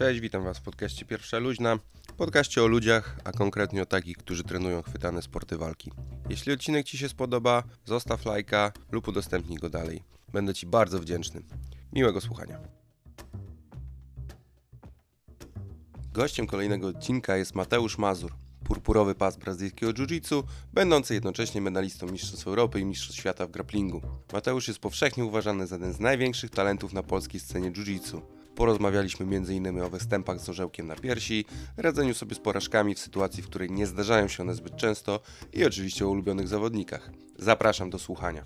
Cześć, witam Was w podcaście Pierwsza Luźna. Podcaście o ludziach, a konkretnie o takich, którzy trenują chwytane sporty walki. Jeśli odcinek Ci się spodoba, zostaw lajka lub udostępnij go dalej. Będę Ci bardzo wdzięczny. Miłego słuchania. Gościem kolejnego odcinka jest Mateusz Mazur, purpurowy pas brazylijskiego jiu-jitsu, będący jednocześnie medalistą Mistrzostw Europy i Mistrzostw Świata w grapplingu. Mateusz jest powszechnie uważany za jeden z największych talentów na polskiej scenie jiu-jitsu. Porozmawialiśmy m.in. o występach z orzełkiem na piersi, radzeniu sobie z porażkami w sytuacji, w której nie zdarzają się one zbyt często i oczywiście o ulubionych zawodnikach. Zapraszam do słuchania.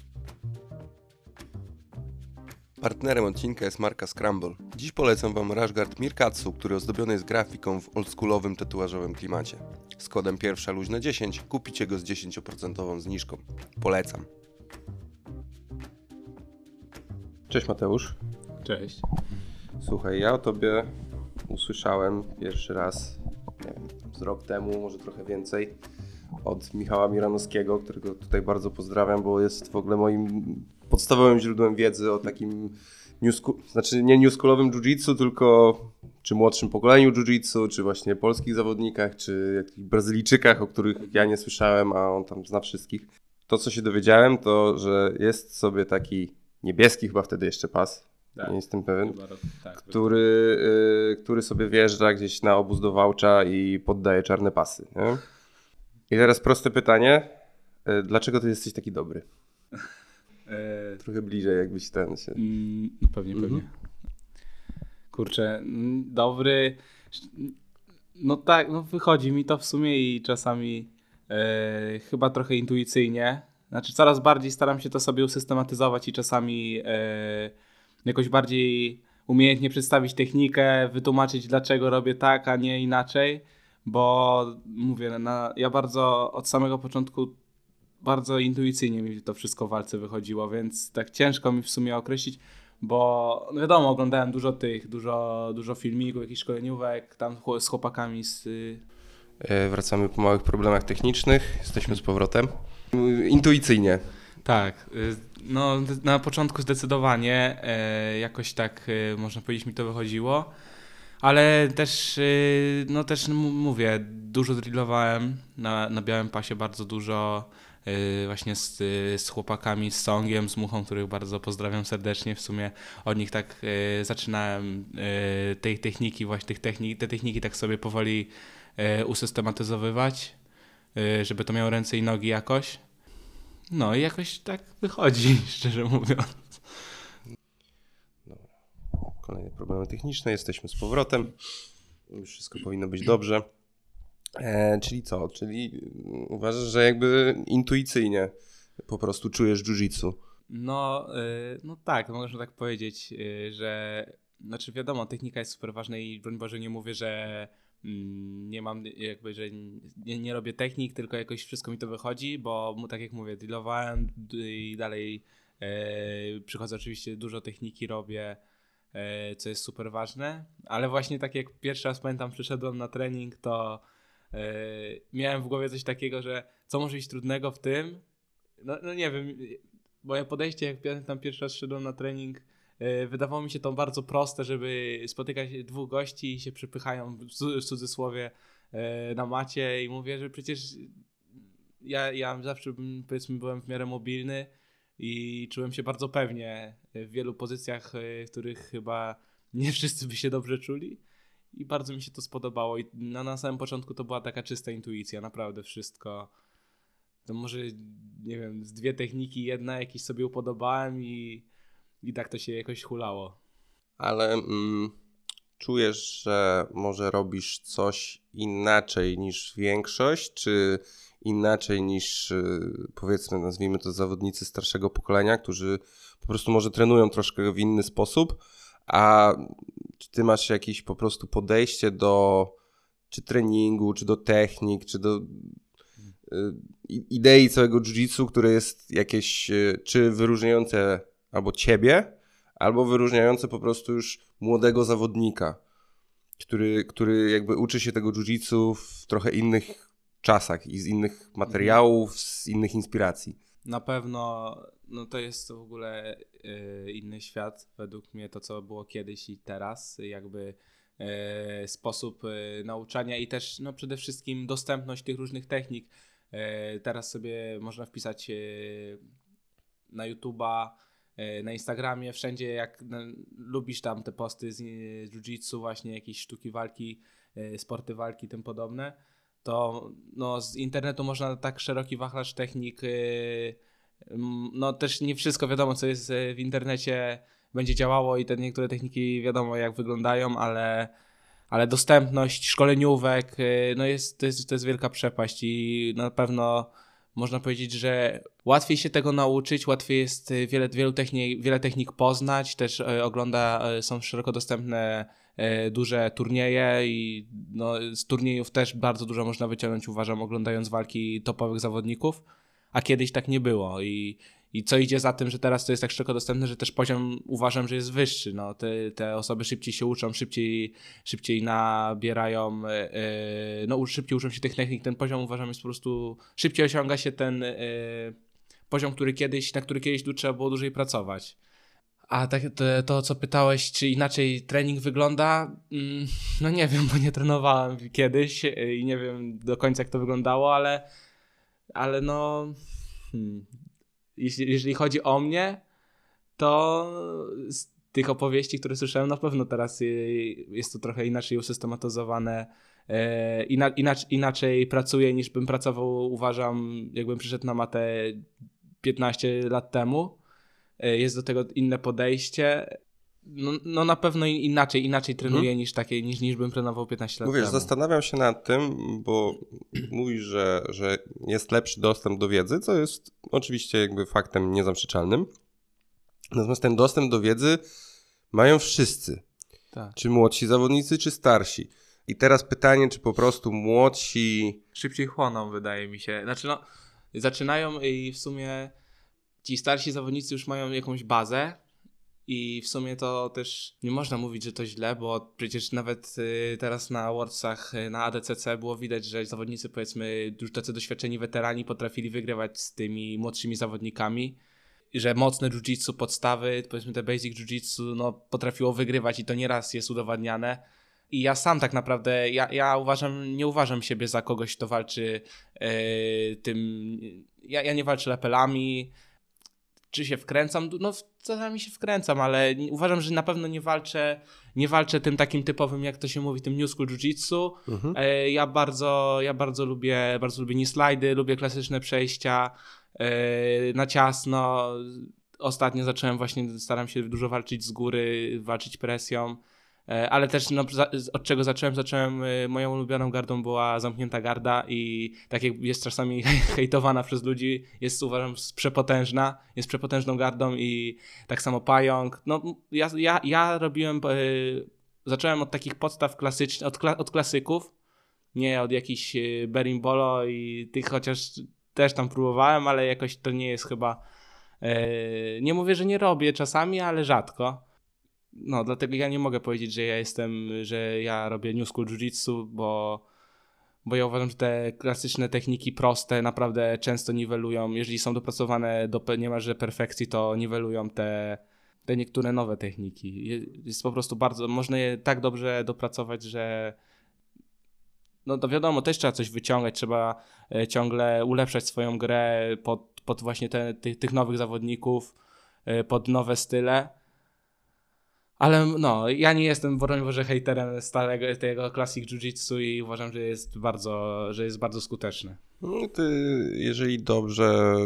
Partnerem odcinka jest marka Scramble. Dziś polecam Wam Rashguard Mirkatsu, który ozdobiony jest grafiką w oldschoolowym tatuażowym klimacie. Z kodem pierwsza luźna 10 kupicie go z 10% zniżką. Polecam. Cześć Mateusz. Cześć. Słuchaj, ja o tobie usłyszałem pierwszy raz, nie wiem, z rok temu, może trochę więcej, od Michała Miranowskiego, którego tutaj bardzo pozdrawiam, bo jest w ogóle moim podstawowym źródłem wiedzy o takim new school, znaczy nie newschoolowym jiu-jitsu, tylko czy młodszym pokoleniu jiu-jitsu, czy właśnie polskich zawodnikach, czy jakichś Brazylijczykach, o których ja nie słyszałem, a on tam zna wszystkich. To, co się dowiedziałem, to, że jest sobie taki niebieski chyba wtedy jeszcze pas, Tak. nie jestem pewien, rok- tak, który, y, który sobie wjeżdża gdzieś na obóz do Wałcza i poddaje czarne pasy. Nie? I teraz proste pytanie. y, Dlaczego ty jesteś taki dobry? E, Trochę bliżej jakbyś ten się... mm, pewnie, Mhm. pewnie. Kurczę, mm, dobry. No tak, no wychodzi mi to w sumie i czasami e, chyba trochę intuicyjnie. Znaczy coraz bardziej staram się to sobie usystematyzować i czasami e, jakoś bardziej umiejętnie przedstawić technikę, wytłumaczyć dlaczego robię tak, a nie inaczej, bo mówię, na, ja bardzo od samego początku bardzo intuicyjnie mi to wszystko w walce wychodziło, więc tak ciężko mi w sumie określić, bo no wiadomo, oglądałem dużo tych, dużo, dużo filmików, jakichś szkoleniówek, tam z chłopakami z... Y, Wracamy po małych problemach technicznych. Jesteśmy z powrotem. Intuicyjnie. Tak, y, no na początku zdecydowanie e, jakoś tak e, można powiedzieć mi to wychodziło, ale też y, no też mówię, dużo drillowałem na, na białym pasie bardzo dużo y, właśnie z, z chłopakami, z Songiem, z Muchą, których bardzo pozdrawiam serdecznie, w sumie od nich tak zaczynałem tej techniki, właśnie tych technik, te techniki tak sobie powoli y, usystematyzowywać, żeby to miało ręce i nogi jakoś. No i jakoś tak wychodzi, szczerze mówiąc. Kolejne problemy techniczne. Jesteśmy z powrotem. Już wszystko powinno być dobrze. E, czyli co? Czyli y, uważasz, że jakby intuicyjnie po prostu czujesz jiu-jitsu. No, y, no tak, można tak powiedzieć, y, że znaczy wiadomo, technika jest super ważna i broń Boże nie mówię, że mm, nie mam jakby, że nie, nie robię technik, tylko jakoś wszystko mi to wychodzi, bo tak jak mówię, dealowałem i dalej e, przychodzę oczywiście, dużo techniki robię, e, co jest super ważne, ale właśnie tak jak pierwszy raz pamiętam, przyszedłem na trening, to e, miałem w głowie coś takiego, że co może być trudnego w tym, no, no nie wiem, moje podejście, jak pamiętam pierwszy raz szedłem na trening, wydawało mi się to bardzo proste, żeby spotykać dwóch gości i się przypychają w cu- w cudzysłowie e, na macie i mówię, że przecież ja, ja zawsze powiedzmy byłem w miarę mobilny i czułem się bardzo pewnie w wielu pozycjach, e, w których chyba nie wszyscy by się dobrze czuli. I bardzo mi się to spodobało. I na, na samym początku to była taka czysta intuicja, naprawdę wszystko. To może, nie wiem, z dwie techniki, jedna jakieś sobie upodobałem i, i tak to się jakoś hulało. ale mm, czujesz, że może robisz coś inaczej niż większość, czy inaczej niż y, powiedzmy, nazwijmy to zawodnicy starszego pokolenia, którzy po prostu może trenują troszkę w inny sposób, a czy ty masz jakieś po prostu podejście do czy treningu, czy do technik, czy do y, idei całego jiu-jitsu, które jest jakieś y, czy wyróżniające albo ciebie, albo wyróżniające po prostu już młodego zawodnika, który, który jakby uczy się tego jiu-jitsu w trochę innych czasach i z innych materiałów, z innych inspiracji. Na pewno no to jest w ogóle y, inny świat według mnie to co było kiedyś i teraz jakby e, sposób e, nauczania i też no, przede wszystkim dostępność tych różnych technik. Teraz sobie można wpisać na YouTube'a, na Instagramie, wszędzie jak no, lubisz tam te posty z, z jiu-jitsu, właśnie jakieś sztuki walki, e, sporty walki, tym podobne, to no, z internetu można tak szeroki wachlarz technik, e, no też nie wszystko wiadomo, co jest e, w internecie będzie działało i te niektóre techniki wiadomo jak wyglądają, ale, ale dostępność szkoleniówek, no jest, to, jest, to jest wielka przepaść i na pewno można powiedzieć, że łatwiej się tego nauczyć, łatwiej jest y, wiele, wielu technik, wiele technik poznać, też y, ogląda, y, są szeroko dostępne duże turnieje i no, z turniejów też bardzo dużo można wyciągnąć, uważam, oglądając walki topowych zawodników, a kiedyś tak nie było i i co idzie za tym, że teraz to jest tak szeroko dostępne, że też poziom uważam, że jest wyższy. No, te, te osoby szybciej się uczą, szybciej, szybciej nabierają, yy, no szybciej uczą się tych technik. Ten poziom uważam jest po prostu, szybciej osiąga się ten yy, poziom, który kiedyś, na który kiedyś trzeba było dłużej pracować. A tak, to, to, co pytałeś, czy inaczej trening wygląda? Mm, no nie wiem, bo nie trenowałem kiedyś i nie wiem do końca, jak to wyglądało, ale, ale no. Hmm, jeśli, jeżeli chodzi o mnie, to z tych opowieści, które słyszałem, na pewno teraz jest to trochę inaczej usystematyzowane. E, inaczej, inaczej pracuję niż bym pracował, uważam, jakbym przyszedł na matę 15 lat temu. E, jest do tego inne podejście. No, no na pewno inaczej, inaczej trenuję hmm. niż, takie, niż, niż bym trenował 15 lat Mówisz, temu. zastanawiam się nad tym, bo mówisz, że, że jest lepszy dostęp do wiedzy, co jest oczywiście jakby faktem niezaprzeczalnym. Natomiast ten dostęp do wiedzy mają wszyscy. Tak. Czy młodsi zawodnicy, czy starsi. I teraz pytanie, czy po prostu młodsi... Szybciej chłoną, wydaje mi się. Znaczy no, zaczynają i w sumie ci starsi zawodnicy już mają jakąś bazę, i w sumie to też nie można mówić, że to źle, bo przecież nawet y, teraz na Worldsach, y, na ADCC było widać, że zawodnicy powiedzmy już tacy doświadczeni weterani potrafili wygrywać z tymi młodszymi zawodnikami. Że mocne jiu-jitsu, podstawy, powiedzmy te basic jiu-jitsu, no potrafiło wygrywać i to nieraz jest udowadniane. I ja sam tak naprawdę, ja, ja uważam, nie uważam siebie za kogoś, kto walczy yy, tym. Ja, ja nie walczę lepelami, czy się wkręcam? No czasami się wkręcam, ale uważam, że na pewno nie walczę, nie walczę tym takim typowym, jak to się mówi, tym new school jiu-jitsu. Mhm. E, ja bardzo, ja bardzo lubię, bardzo lubię nie slajdy, lubię klasyczne przejścia e, na ciasno. Ostatnio zacząłem właśnie, staram się dużo walczyć z góry, walczyć presją. E, ale też no, od czego zacząłem? Zacząłem, e, moją ulubioną gardą była zamknięta garda i tak jak jest czasami hejtowana przez ludzi, jest uważam przepotężna, jest przepotężną gardą i tak samo pająk. No ja, ja, ja robiłem, e, zacząłem od takich podstaw klasycznych, od, kla, od klasyków, nie od jakichś berimbolo i tych chociaż też tam próbowałem, ale jakoś to nie jest chyba, nie mówię, że nie robię czasami, ale rzadko no, dlatego ja nie mogę powiedzieć, że ja jestem, że ja robię new school jiu-jitsu, bo, bo ja uważam, że te klasyczne techniki proste naprawdę często niwelują, jeżeli są dopracowane do niemalże perfekcji, to niwelują te, te niektóre nowe techniki. Jest po prostu bardzo, można je tak dobrze dopracować, że no to wiadomo, też trzeba coś wyciągać, trzeba e, ciągle ulepszać swoją grę pod, pod właśnie te, tych, tych nowych zawodników, e, pod nowe style ale no, ja nie jestem, broń Boże, hejterem starego tego Classic Jiu-Jitsu i uważam, że jest bardzo, że jest bardzo skuteczny. No, ty, jeżeli dobrze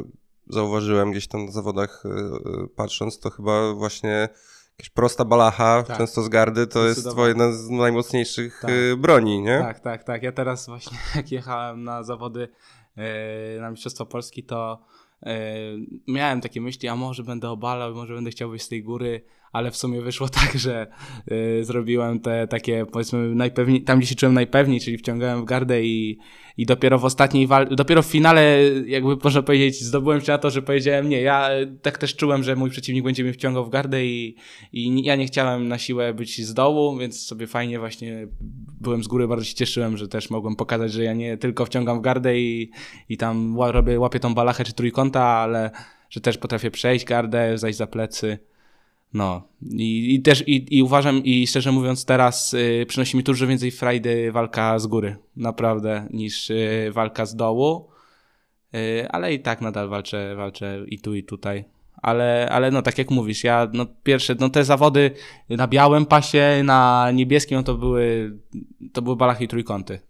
zauważyłem gdzieś tam na zawodach yy, patrząc, to chyba właśnie jakaś prosta balacha, tak. często z gardy, to jest twoja jedna z najmocniejszych tak. yy, broni, nie? Tak, tak, tak. Ja teraz właśnie jak jechałem na zawody na Mistrzostwo Polski, to miałem takie myśli, a może będę obalał, może będę chciał wyjść z tej góry, ale w sumie wyszło tak, że y, zrobiłem te takie, powiedzmy, najpewniej, tam gdzie się czułem najpewniej, czyli wciągałem w gardę i, i dopiero w ostatniej walce, dopiero w finale, jakby można powiedzieć, zdobyłem się na to, że powiedziałem nie. Ja tak też czułem, że mój przeciwnik będzie mnie wciągał w gardę i, i ja nie chciałem na siłę być z dołu, więc sobie fajnie właśnie byłem z góry, bardzo się cieszyłem, że też mogłem pokazać, że ja nie tylko wciągam w gardę i, i tam robię, łapię tą balachę czy trójkąta, ale że też potrafię przejść gardę, zajść za plecy. No i, i też i, i uważam i szczerze mówiąc teraz y, przynosi mi dużo więcej frajdy walka z góry, naprawdę, niż y, walka z dołu, y, ale i tak nadal walczę, walczę i tu i tutaj. Ale, ale no tak jak mówisz, ja no pierwsze, no te zawody na białym pasie, na niebieskim no to były, to były balachy i trójkąty.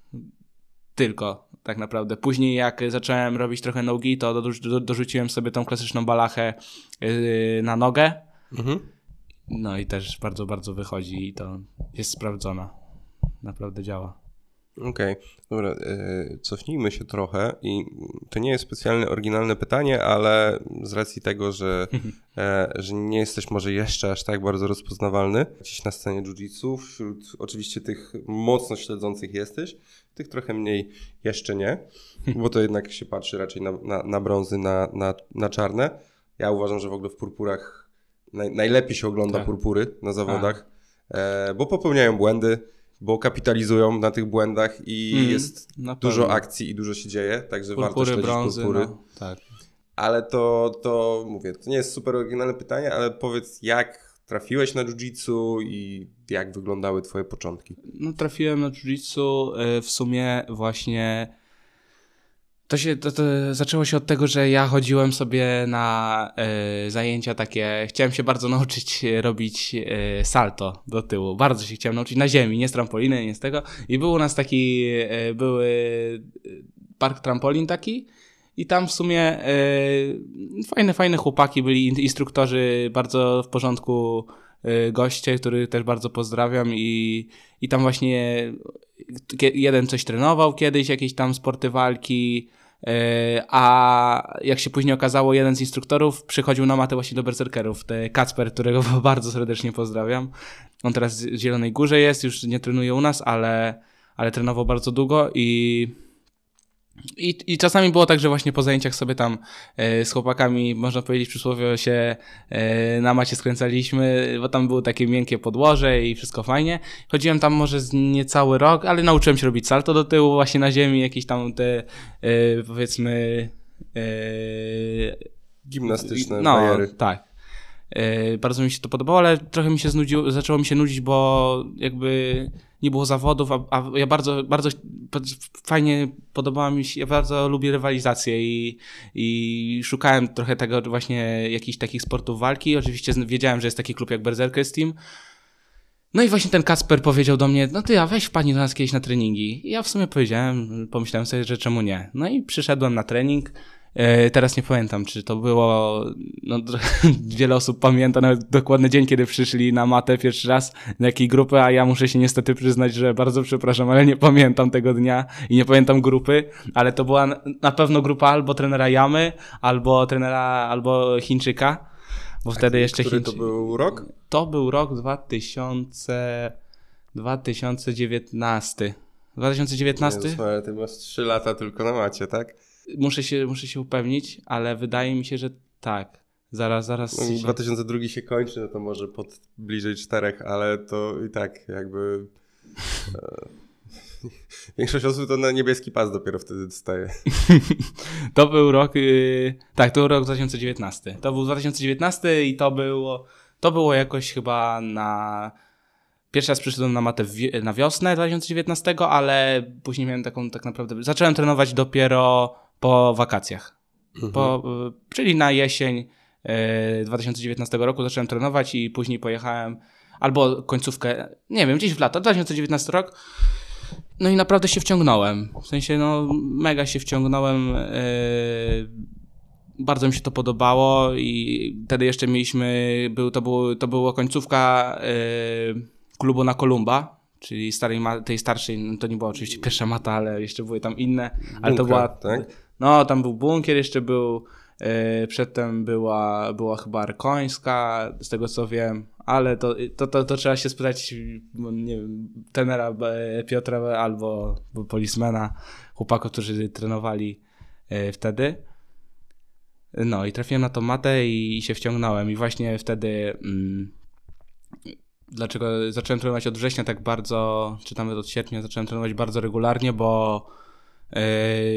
Tylko tak naprawdę. Później jak zacząłem robić trochę nogi, to do, do, dorzuciłem sobie tą klasyczną balachę yy, na nogę. Mhm. No i też bardzo, bardzo wychodzi i to jest sprawdzona. Naprawdę działa. Okej, okay. dobra, yy, cofnijmy się trochę i to nie jest specjalnie oryginalne pytanie, ale z racji tego, że, e, że nie jesteś może jeszcze aż tak bardzo rozpoznawalny gdzieś na scenie jiu-jitsu, wśród oczywiście tych mocno śledzących jesteś, tych trochę mniej jeszcze nie, bo to jednak się patrzy raczej na, na, na brązy, na, na, na czarne. Ja uważam, że w ogóle w purpurach naj, najlepiej się ogląda tak. purpury na zawodach, e, bo popełniają błędy, bo kapitalizują na tych błędach i mm, jest dużo akcji i dużo się dzieje, także purpury, warto śledzić brązy, purpury. No, tak. Ale to, to mówię, to nie jest super oryginalne pytanie, ale powiedz jak trafiłeś na jiu-jitsu i jak wyglądały twoje początki? No trafiłem na jiu-jitsu e, w sumie właśnie to się to, to zaczęło się od tego, że ja chodziłem sobie na y, zajęcia takie. Chciałem się bardzo nauczyć robić y, salto do tyłu. Bardzo się chciałem nauczyć na ziemi, nie z trampoliny, nie z tego. I był u nas taki, y, były park trampolin taki. I tam w sumie fajne, fajne chłopaki byli, instruktorzy bardzo w porządku goście, których też bardzo pozdrawiam i, i tam właśnie jeden coś trenował kiedyś, jakieś tam sporty walki, E, a jak się później okazało, jeden z instruktorów przychodził na matę właśnie do berserkerów, Kacper, którego bardzo serdecznie pozdrawiam. On teraz w Zielonej Górze jest, już nie trenuje u nas, ale, ale trenował bardzo długo i i, I czasami było tak, że właśnie po zajęciach sobie tam e, z chłopakami, można powiedzieć przysłowie się e, na macie skręcaliśmy, bo tam było takie miękkie podłoże i wszystko fajnie. Chodziłem tam może z niecały rok, ale nauczyłem się robić salto do tyłu właśnie na ziemi, jakieś tam te e, powiedzmy... E, Gimnastyczne no, bariery. tak. E, bardzo mi się to podobało, ale trochę mi się znudziło, zaczęło mi się nudzić, bo jakby nie było zawodów, a, a, ja bardzo, bardzo fajnie podobała mi się, ja bardzo lubię rywalizację i, i szukałem trochę tego właśnie jakichś takich sportów walki. Oczywiście wiedziałem, że jest taki klub jak Berserker Team. No i właśnie ten Kasper powiedział do mnie, no ty, a weź wpadnij do nas kiedyś na treningi. I ja w sumie powiedziałem, pomyślałem sobie, że czemu nie. No i przyszedłem na trening. E, teraz nie pamiętam, czy to było. No, wiele osób pamięta nawet dokładny dzień, kiedy przyszli na matę pierwszy raz, na jakiej grupy, a ja muszę się niestety przyznać, że bardzo przepraszam, ale nie pamiętam tego dnia i nie pamiętam grupy, ale to była na pewno grupa albo trenera Jamy, albo trenera, albo Chińczyka, bo wtedy jeszcze Chińczyk... to był rok? To był rok 2000... 2019. 2019? Nie, ty masz 3 lata tylko na macie, tak? Muszę się, muszę się upewnić, ale wydaje mi się, że tak. Zaraz, zaraz. No, 2002 się kończy, no to może pod bliżej czterech, ale to i tak jakby. E, większość osób to na niebieski pas dopiero wtedy dostaje. to był rok. Yy, tak, to był rok 2019. To był 2019 i to było. To było jakoś chyba na. Pierwszy raz przyszedłem na matę na wiosnę 2019, ale później miałem taką tak naprawdę. Zacząłem trenować dopiero po wakacjach. Mhm. Po, czyli na jesień 2019 e, roku zacząłem trenować i później pojechałem albo końcówkę, nie wiem, gdzieś w lato, 2019 rok. No i naprawdę się wciągnąłem. W sensie, no, mega się wciągnąłem. Yy, bardzo mi się to podobało i wtedy jeszcze mieliśmy, był, to, był, to była końcówka yy, klubu na Kolumba, czyli starej, tej starszej, no to nie była oczywiście pierwsza mata, ale jeszcze były tam inne, ale to była, tak? No tam był bunkier, jeszcze był, yy, przedtem była, była chyba Arkońska, z tego co wiem, ale to, to, to, to trzeba się spytać, nie wiem, tenera Piotra albo polismena, chłopaków, którzy trenowali yy, wtedy. No i trafiłem na tą matę i, i się wciągnąłem i właśnie wtedy... Mm, dlaczego zacząłem trenować od września tak bardzo, czy nawet od sierpnia zacząłem trenować bardzo regularnie, bo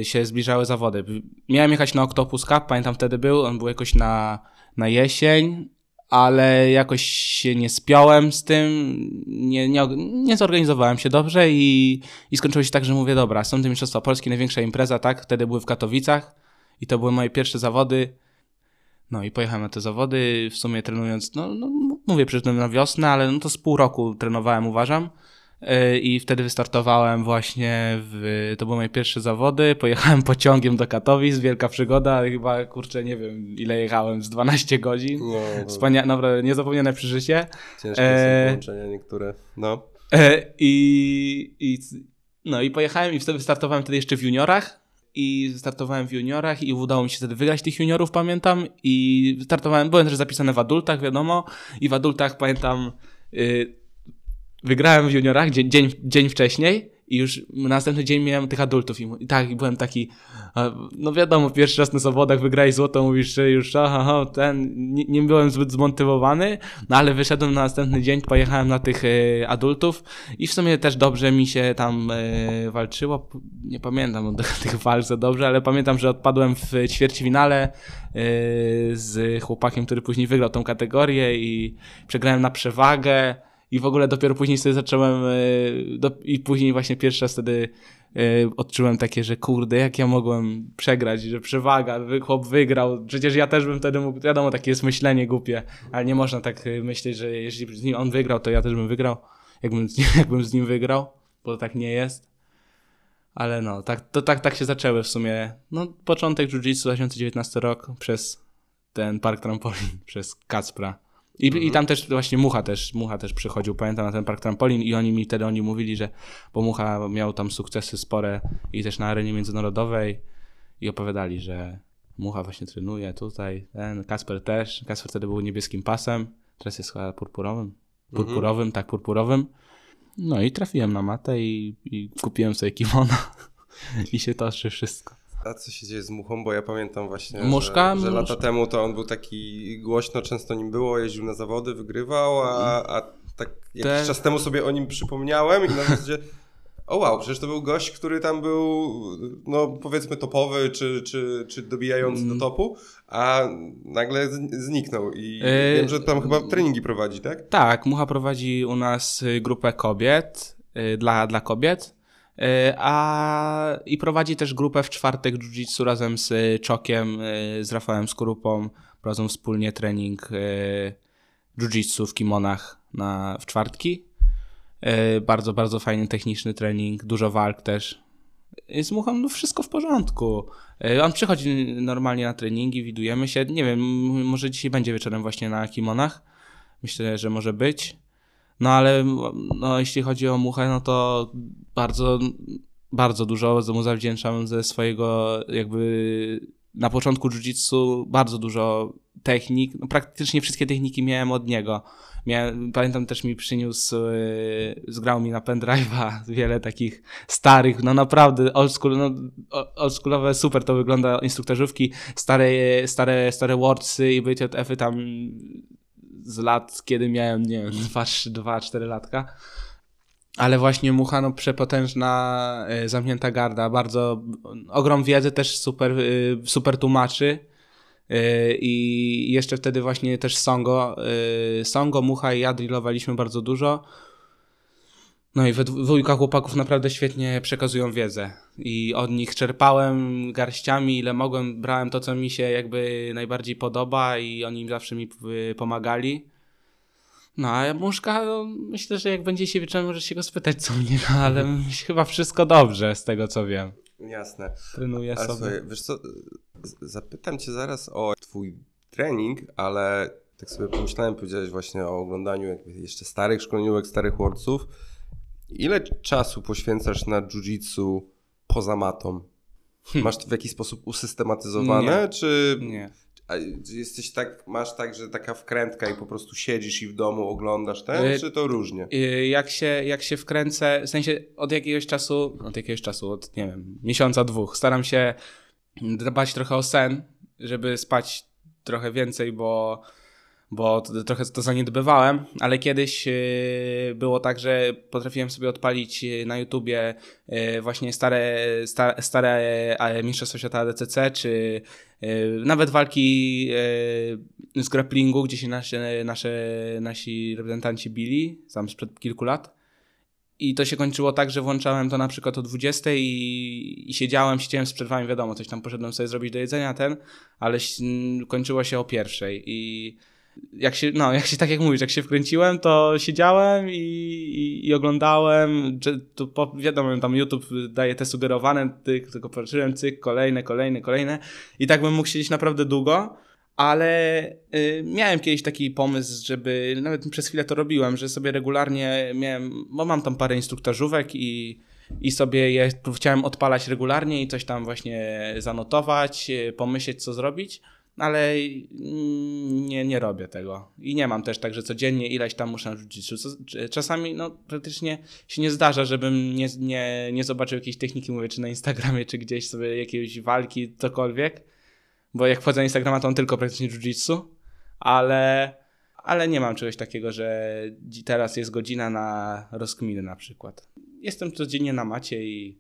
się zbliżały zawody. Miałem jechać na Octopus Cup, pamiętam wtedy był, on był jakoś na, na jesień, ale jakoś się nie spiąłem z tym, nie, nie, nie zorganizowałem się dobrze i, i skończyło się tak, że mówię, dobra, są te Mistrzostwa Polski, największa impreza, tak? Wtedy były w Katowicach i to były moje pierwsze zawody. No i pojechałem na te zawody, w sumie trenując, no, no mówię, przyszedłem na wiosnę, ale no to z pół roku trenowałem, uważam. E, i wtedy wystartowałem właśnie w, to były moje pierwsze zawody, pojechałem pociągiem do Katowic, wielka przygoda, chyba kurczę nie wiem ile jechałem, z 12 godzin, no, Wspania- naprawdę niezapomniane przeżycie. Ciężkie e... są połączenia niektóre, no. E, i, i, no i pojechałem i wtedy wystartowałem wtedy jeszcze w juniorach. I startowałem w juniorach i udało mi się wtedy wygrać tych juniorów, pamiętam. I startowałem, byłem też zapisany w adultach, wiadomo, i w adultach pamiętam y, wygrałem w juniorach dzień, dzień, dzień wcześniej i już następny dzień miałem tych adultów i, i tak, i byłem taki, no wiadomo, pierwszy raz na zawodach wygrałeś złoto, mówisz, że już aha, ten, nie, nie, byłem zbyt zmotywowany, no ale wyszedłem na następny dzień, pojechałem na tych e, adultów i w sumie też dobrze mi się tam e, walczyło, nie pamiętam o tych walk za dobrze, ale pamiętam, że odpadłem w ćwierćfinale e, z chłopakiem, który później wygrał tą kategorię i przegrałem na przewagę, i w ogóle dopiero później sobie zacząłem e, do, i później właśnie pierwszy raz wtedy e, odczułem takie, że kurde, jak ja mogłem przegrać, że przewaga, chłop wygrał, przecież ja też bym wtedy mógł, wiadomo, takie jest myślenie głupie, ale nie można tak e, myśleć, że jeśli z nim on wygrał, to ja też bym wygrał, jakbym, jakbym z nim wygrał, bo tak nie jest. Ale no, tak, to tak, tak się zaczęły w sumie, no, początek Jiu-Jitsu 2019 rok przez ten park trampolin, przez Kacpra. I, mhm. I tam też właśnie Mucha też, Mucha też przychodził, pamiętam, na ten park trampolin i oni mi wtedy oni mówili, że bo Mucha miał tam sukcesy spore i też na arenie międzynarodowej i opowiadali, że Mucha właśnie trenuje tutaj, ten Kasper też, Kasper wtedy był niebieskim pasem, teraz jest chyba purpurowym, purpurowym, mhm. tak, purpurowym. No i trafiłem na matę i, i kupiłem sobie kimono i się toczy wszystko. A co się dzieje z muchą? Bo ja pamiętam właśnie, Muszka, że, że lata temu to on był taki głośno, często nim było, jeździł na zawody, wygrywał, a, a tak jakiś Te... czas temu sobie o nim przypomniałem i na zasadzie o wow, przecież to był gość, który tam był, no powiedzmy topowy, czy, czy, czy dobijający do mm. topu, a nagle zniknął i yy, wiem, że tam chyba treningi prowadzi, tak? Tak, Mucha prowadzi u nas grupę kobiet, yy, dla, dla kobiet, a i prowadzi też grupę w czwartek jiu-jitsu razem z Czokiem, e, z Rafałem Skorupą. Prowadzą wspólnie trening e, jiu-jitsu w kimonach na, w czwartki. Bardzo, bardzo fajny techniczny trening, dużo walk też. Z Muchą no wszystko w porządku. On przychodzi normalnie na treningi, widujemy się. Nie wiem, może dzisiaj będzie wieczorem właśnie na kimonach. Myślę, że może być. No ale no, jeśli chodzi o muchę, no to bardzo, bardzo dużo mu zawdzięczam ze swojego jakby na początku jiu-jitsu bardzo dużo technik, no, praktycznie wszystkie techniki miałem od niego. Miałem, pamiętam też mi przyniósł, yy, zgrał mi na pendrive'a wiele takich starych, no naprawdę oldschool, no, oldschoolowe, super to wygląda, instruktorzówki, stare, stare, stare wordsy i WTF-y tam z lat, kiedy miałem, nie wiem, 2-4 latka. Ale właśnie Mucha, no przepotężna, y, zamknięta garda, bardzo ogrom wiedzy, też super, y, super tłumaczy. Y, I jeszcze wtedy właśnie też Songo, Songo, Mucha i ja drillowaliśmy bardzo dużo. No i we dwójka chłopaków naprawdę świetnie przekazują wiedzę i od nich czerpałem garściami, ile mogłem, brałem to, co mi się jakby najbardziej podoba i oni zawsze mi pomagali. No a muszka, no, myślę, że jak będzie się wieczorem, możesz się go spytać, co mnie, no, ale chyba wszystko dobrze z tego, co wiem. Jasne. Trenuję ale sobie. Słuchaj, wiesz co, zapytam cię zaraz o twój trening, ale tak sobie pomyślałem, powiedziałeś właśnie o oglądaniu jeszcze starych szkoleniówek, starych worców. Ile czasu poświęcasz na jiu-jitsu poza matą? Hm. Masz to w jakiś sposób usystematyzowane, nie. czy... Nie. Jesteś tak, masz tak, że taka wkrętka i po prostu siedzisz i w domu oglądasz ten, y czy to różnie? Y jak się, jak się wkręcę, w sensie od jakiegoś czasu, od jakiegoś czasu, od nie wiem, miesiąca, dwóch, staram się dbać trochę o sen, żeby spać trochę więcej, bo bo trochę to zaniedbywałem, ale kiedyś yy, było tak, że potrafiłem sobie odpalić yy, na YouTubie yy, właśnie stare, stare, stare Mistrzostwa Świata ADCC, czy nawet walki z grapplingu, gdzie się nasze, nasze, nasi reprezentanci bili, tam sprzed kilku lat. I to się kończyło tak, że włączałem to na przykład o 20 i, i siedziałem, siedziałem z przerwami, wiadomo, coś tam poszedłem sobie zrobić do jedzenia, ten, ale kończyło się o pierwszej i jak się, no, jak się, tak jak mówisz, jak się wkręciłem, to siedziałem i, i, i oglądałem, to po, wiadomo, tam YouTube daje te sugerowane, tylko patrzyłem, cyk, kolejne, kolejne, kolejne i tak bym mógł siedzieć naprawdę długo, ale y, miałem kiedyś taki pomysł, żeby, nawet przez chwilę to robiłem, że sobie regularnie miałem, bo mam tam parę instruktażówek i, i sobie je chciałem odpalać regularnie i coś tam właśnie zanotować, pomyśleć co zrobić, ale nie, nie robię tego. I nie mam też tak, że codziennie ileś tam muszę rzucić. Czasami no, praktycznie się nie zdarza, żebym nie, nie, nie zobaczył jakiejś techniki, mówię, czy na Instagramie, czy gdzieś sobie jakiejś walki, cokolwiek. Bo jak wchodzę na Instagrama, to on tylko praktycznie jiu-jitsu, ale, ale nie mam czegoś takiego, że teraz jest godzina na rozkminy na przykład. Jestem codziennie na macie i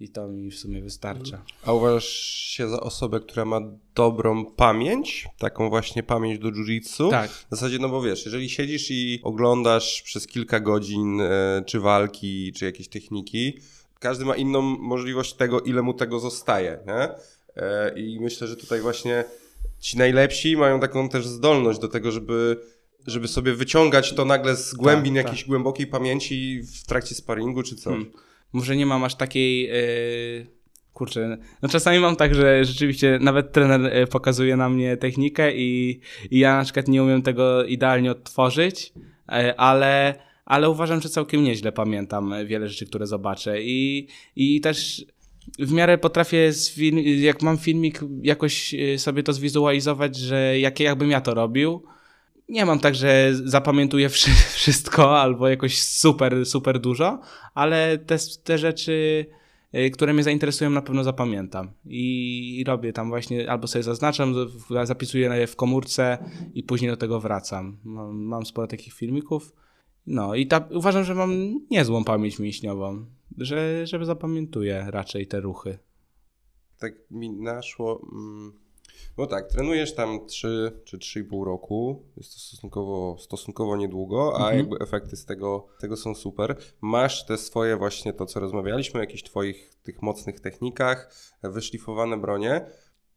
i to mi w sumie wystarcza. A uważasz się za osobę, która ma dobrą pamięć? Taką właśnie pamięć do jiu-jitsu? Tak. W zasadzie, no bo wiesz, jeżeli siedzisz i oglądasz przez kilka godzin e, czy walki, czy jakieś techniki, każdy ma inną możliwość tego, ile mu tego zostaje, nie? E, I myślę, że tutaj właśnie ci najlepsi mają taką też zdolność do tego, żeby żeby sobie wyciągać to nagle z głębin tak, jakiejś tak. głębokiej pamięci w trakcie sparingu czy coś. Hmm może nie mam aż takiej. Yy, kurczę, no czasami mam tak, że rzeczywiście nawet trener e, pokazuje na mnie technikę i, i ja na przykład nie umiem tego idealnie odtworzyć, yy, ale, ale uważam, że całkiem nieźle pamiętam wiele rzeczy, które zobaczę i, i też w miarę potrafię, jak mam filmik, jakoś sobie to zwizualizować, że jak, jakbym ja to robił, nie mam tak, że zapamiętuję wszystko albo jakoś super, super dużo, ale te, te rzeczy, y, które mnie zainteresują, na pewno zapamiętam. I, robię tam właśnie, albo sobie zaznaczam, zapisuję je w komórce i później do tego wracam. Mam, mam sporo takich filmików. No i ta, uważam, że mam niezłą pamięć mięśniową, że, że zapamiętuję raczej te ruchy. Tak mi naszło. Mm no tak, trenujesz tam 3 czy 3,5 roku. Jest to stosunkowo, stosunkowo niedługo, a mhm. jakby efekty z tego, tego są super. Masz te swoje właśnie to, co rozmawialiśmy, o jakichś twoich tych mocnych technikach, wyszlifowane bronie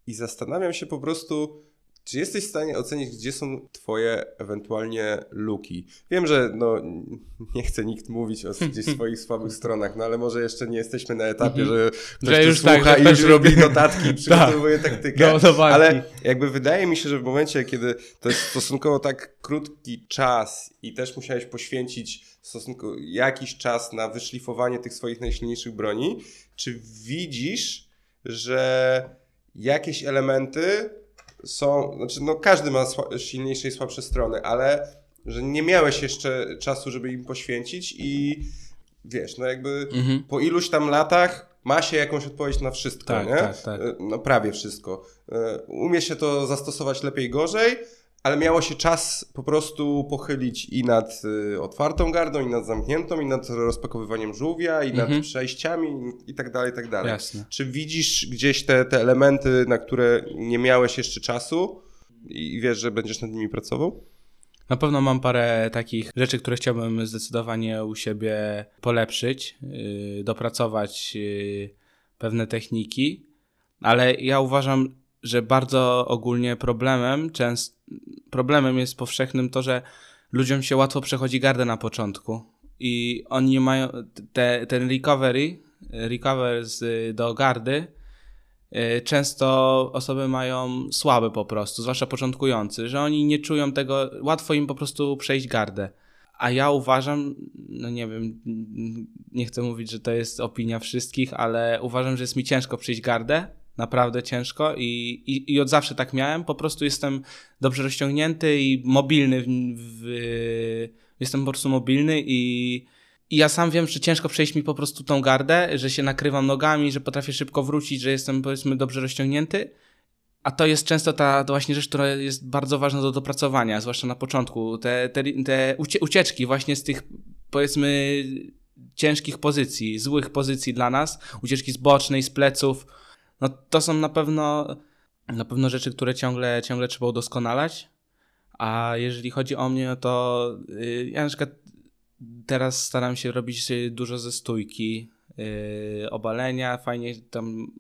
i zastanawiam się po prostu, czy jesteś w stanie ocenić, gdzie są twoje ewentualnie luki? Wiem, że no, nie chce nikt mówić o gdzieś swoich słabych stronach, no ale może jeszcze nie jesteśmy na etapie, mhm. że ktoś że już tak, słucha tak, i już robi notatki i przygotowuje tak. taktykę. No, ale jakby wydaje mi się, że w momencie, kiedy to jest stosunkowo tak krótki czas i też musiałeś poświęcić stosunkowo jakiś czas na wyszlifowanie tych swoich najsilniejszych broni, czy widzisz, że jakieś elementy są, znaczy no każdy ma silniejsze i słabsze strony, ale że nie miałeś jeszcze czasu, żeby im poświęcić i wiesz, no jakby mhm. po iluś tam latach ma się jakąś odpowiedź na wszystko, tak, nie? Tak, tak. E, no prawie wszystko. E, umie się to zastosować lepiej, gorzej, ale miało się czas po prostu pochylić i nad y, otwartą gardą, i nad zamkniętą, i nad rozpakowywaniem żółwia, i nad mhm. przejściami, i tak dalej, i tak dalej. Jasne. Czy widzisz gdzieś te, te elementy, na które nie miałeś jeszcze czasu i wiesz, że będziesz nad nimi pracował? Na pewno mam parę takich rzeczy, które chciałbym zdecydowanie u siebie polepszyć, yy, dopracować yy, pewne techniki, ale ja uważam, że bardzo ogólnie problemem, częst, problemem jest powszechnym to, że ludziom się łatwo przechodzi gardę na początku i oni mają te, ten recovery, recover z, do gardy, y, często osoby mają słabe po prostu, zwłaszcza początkujący, że oni nie czują tego, łatwo im po prostu przejść gardę. A ja uważam, no nie wiem, nie chcę mówić, że to jest opinia wszystkich, ale uważam, że jest mi ciężko przejść gardę, naprawdę ciężko i, i, i od zawsze tak miałem. Po prostu jestem dobrze rozciągnięty i mobilny. W, w, jestem po prostu mobilny i, i ja sam wiem, że ciężko przejść mi po prostu tą gardę, że się nakrywam nogami, że potrafię szybko wrócić, że jestem powiedzmy dobrze rozciągnięty. A to jest często ta właśnie rzecz, która jest bardzo ważna do dopracowania, zwłaszcza na początku. Te, te, te ucieczki właśnie z tych powiedzmy ciężkich pozycji, złych pozycji dla nas, ucieczki z bocznej, z pleców, no to są na pewno na pewno rzeczy, które ciągle, ciągle trzeba udoskonalać. A jeżeli chodzi o mnie, to y, ja na przykład teraz staram się robić dużo ze stójki, yy, obalenia, fajnie tam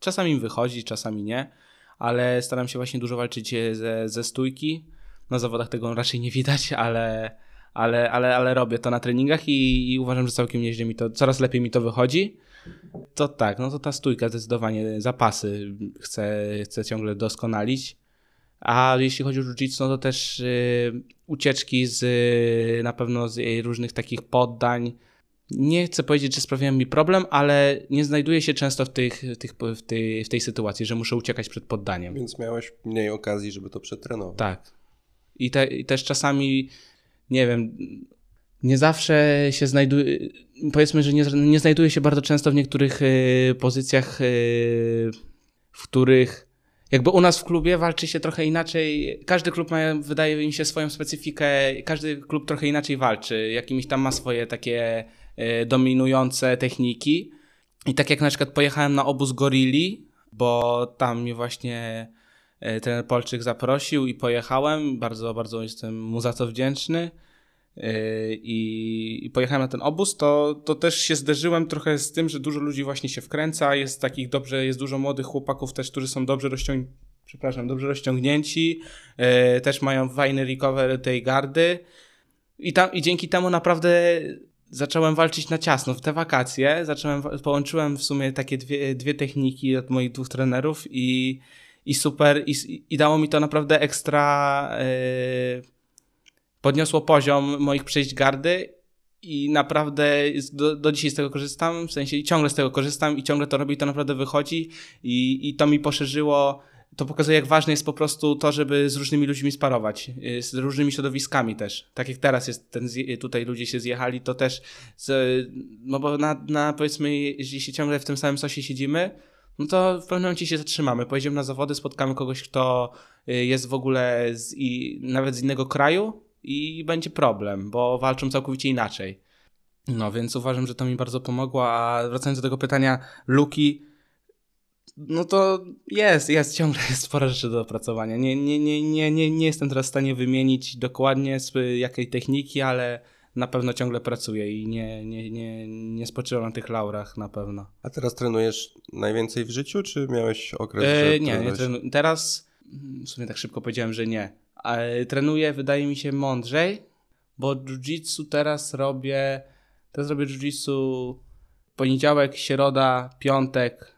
czasami mi wychodzi, czasami nie, ale staram się właśnie dużo walczyć ze, ze stójki. Na zawodach tego raczej nie widać, ale, ale, ale, ale robię to na treningach i, i uważam, że całkiem nieźle mi to, coraz lepiej mi to wychodzi. To tak, no to ta stójka zdecydowanie, zapasy chcę, chcę ciągle doskonalić. A jeśli chodzi o jiu-jitsu, no to też y, ucieczki z na pewno z różnych takich poddań. Nie chcę powiedzieć, że sprawiają mi problem, ale nie znajduję się często w, tych, tych, w, tej, w tej sytuacji, że muszę uciekać przed poddaniem. Więc miałeś mniej okazji, żeby to przetrenować. Tak. I, te, i też czasami, nie wiem, nie zawsze się znajduje, powiedzmy, że nie, nie znajduje się bardzo często w niektórych y, pozycjach, y, w których jakby u nas w klubie walczy się trochę inaczej. Każdy klub ma, wydaje mi się, swoją specyfikę, każdy klub trochę inaczej walczy, jakimiś tam ma swoje takie e, dominujące techniki. I tak jak na przykład pojechałem na obóz Gorilli, bo tam mnie właśnie e, ten Polczyk zaprosił i pojechałem. Bardzo, bardzo jestem mu za to wdzięczny. Yy, i, i pojechałem na ten obóz, to, to też się zderzyłem trochę z tym, że dużo ludzi właśnie się wkręca, jest takich dobrze, jest dużo młodych chłopaków też, którzy są dobrze rozciągnięci, przepraszam, dobrze rozciągnięci, yy, też mają fajny recover tej gardy i, tam, i dzięki temu naprawdę zacząłem walczyć na ciasno. W te wakacje zacząłem, połączyłem w sumie takie dwie, dwie techniki od moich dwóch trenerów i, i super, i, i dało mi to naprawdę ekstra... Yy, podniosło poziom moich przejść gardy i naprawdę do, do dzisiaj z tego korzystam, w sensie ciągle z tego korzystam i ciągle to robię i to naprawdę wychodzi i, i to mi poszerzyło, to pokazuje jak ważne jest po prostu to, żeby z różnymi ludźmi sparować, y, z różnymi środowiskami też. Tak jak teraz jest ten, tutaj ludzie się zjechali, to też, z, no bo na, na powiedzmy, jeśli się ciągle w tym samym sosie siedzimy, no to w pewnym momencie się zatrzymamy. Pojedziemy na zawody, spotkamy kogoś, kto y, jest w ogóle z, i, nawet z innego kraju, i będzie problem, bo walczą całkowicie inaczej. No więc uważam, że to mi bardzo pomogło, a wracając do tego pytania Luki, no to jest, jest, ciągle jest sporo rzeczy do opracowania. Nie, nie, nie, nie, nie, nie jestem teraz w stanie wymienić dokładnie z jakiej techniki, ale na pewno ciągle pracuję i nie, nie, nie, nie spoczywam na tych laurach na pewno. A teraz trenujesz najwięcej w życiu, czy miałeś okres, e, Nie, nie trenu- teraz w sumie tak szybko powiedziałem, że nie trenuję, wydaje mi się, mądrzej, bo jiu-jitsu teraz robię, teraz robię jiu-jitsu poniedziałek, środa, piątek,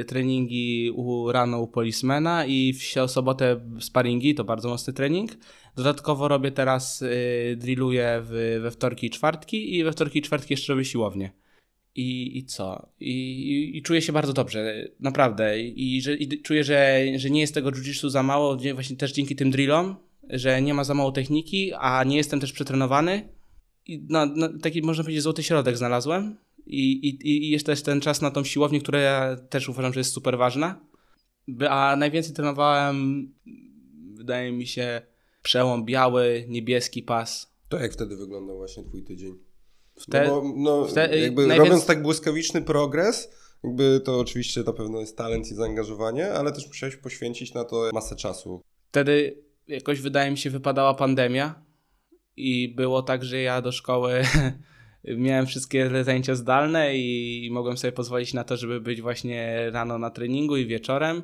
y, treningi u, rano u polismena i w sobotę sparingi, to bardzo mocny trening. Dodatkowo robię teraz, y, drilluję w, we wtorki i czwartki i we wtorki i czwartki jeszcze robię siłownię. I, i co? I, i, I, czuję się bardzo dobrze, naprawdę. I, że, czuję, że, że nie jest tego jiu za mało, właśnie też dzięki tym drillom, że nie ma za mało techniki, a nie jestem też przetrenowany. I taki, można powiedzieć, złoty środek znalazłem. I, i, I jest też ten czas na tą siłownię, która ja też uważam, że jest super ważna. A najwięcej trenowałem, wydaje mi się, przełom biały, niebieski pas. To jak wtedy wyglądał właśnie twój tydzień? Wte, no, bo, no wte, jakby najwięcej... robiąc tak błyskawiczny progres, jakby to oczywiście na pewno jest talent i zaangażowanie, ale też musiałeś poświęcić na to masę czasu. Wtedy jakoś wydaje mi się wypadała pandemia i było tak, że ja do szkoły miałem wszystkie zajęcia zdalne i mogłem sobie pozwolić na to, żeby być właśnie rano na treningu i wieczorem.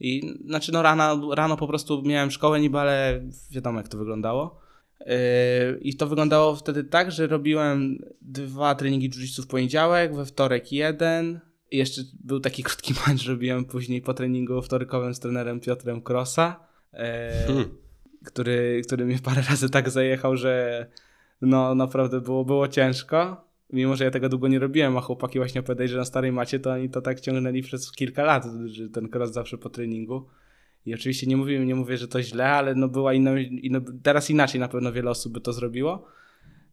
I znaczy no rano, rano po prostu miałem szkołę niby, ale wiadomo jak to wyglądało. Yy, I to wyglądało wtedy tak, że robiłem dwa treningi jiu w poniedziałek, we wtorek jeden. I jeszcze był taki krótki mecz, robiłem później po treningu wtorkowym z trenerem Piotrem Krosa. Yy, hmm który, który mnie parę razy tak zajechał, że no naprawdę było, było ciężko. Mimo, że ja tego długo nie robiłem, a chłopaki właśnie opowiadali, że na starej macie to oni to tak ciągnęli przez kilka lat, że ten cross zawsze po treningu. I oczywiście nie mówię, nie mówię, że to źle, ale no była inna, inna, teraz inaczej na pewno wiele osób by to zrobiło.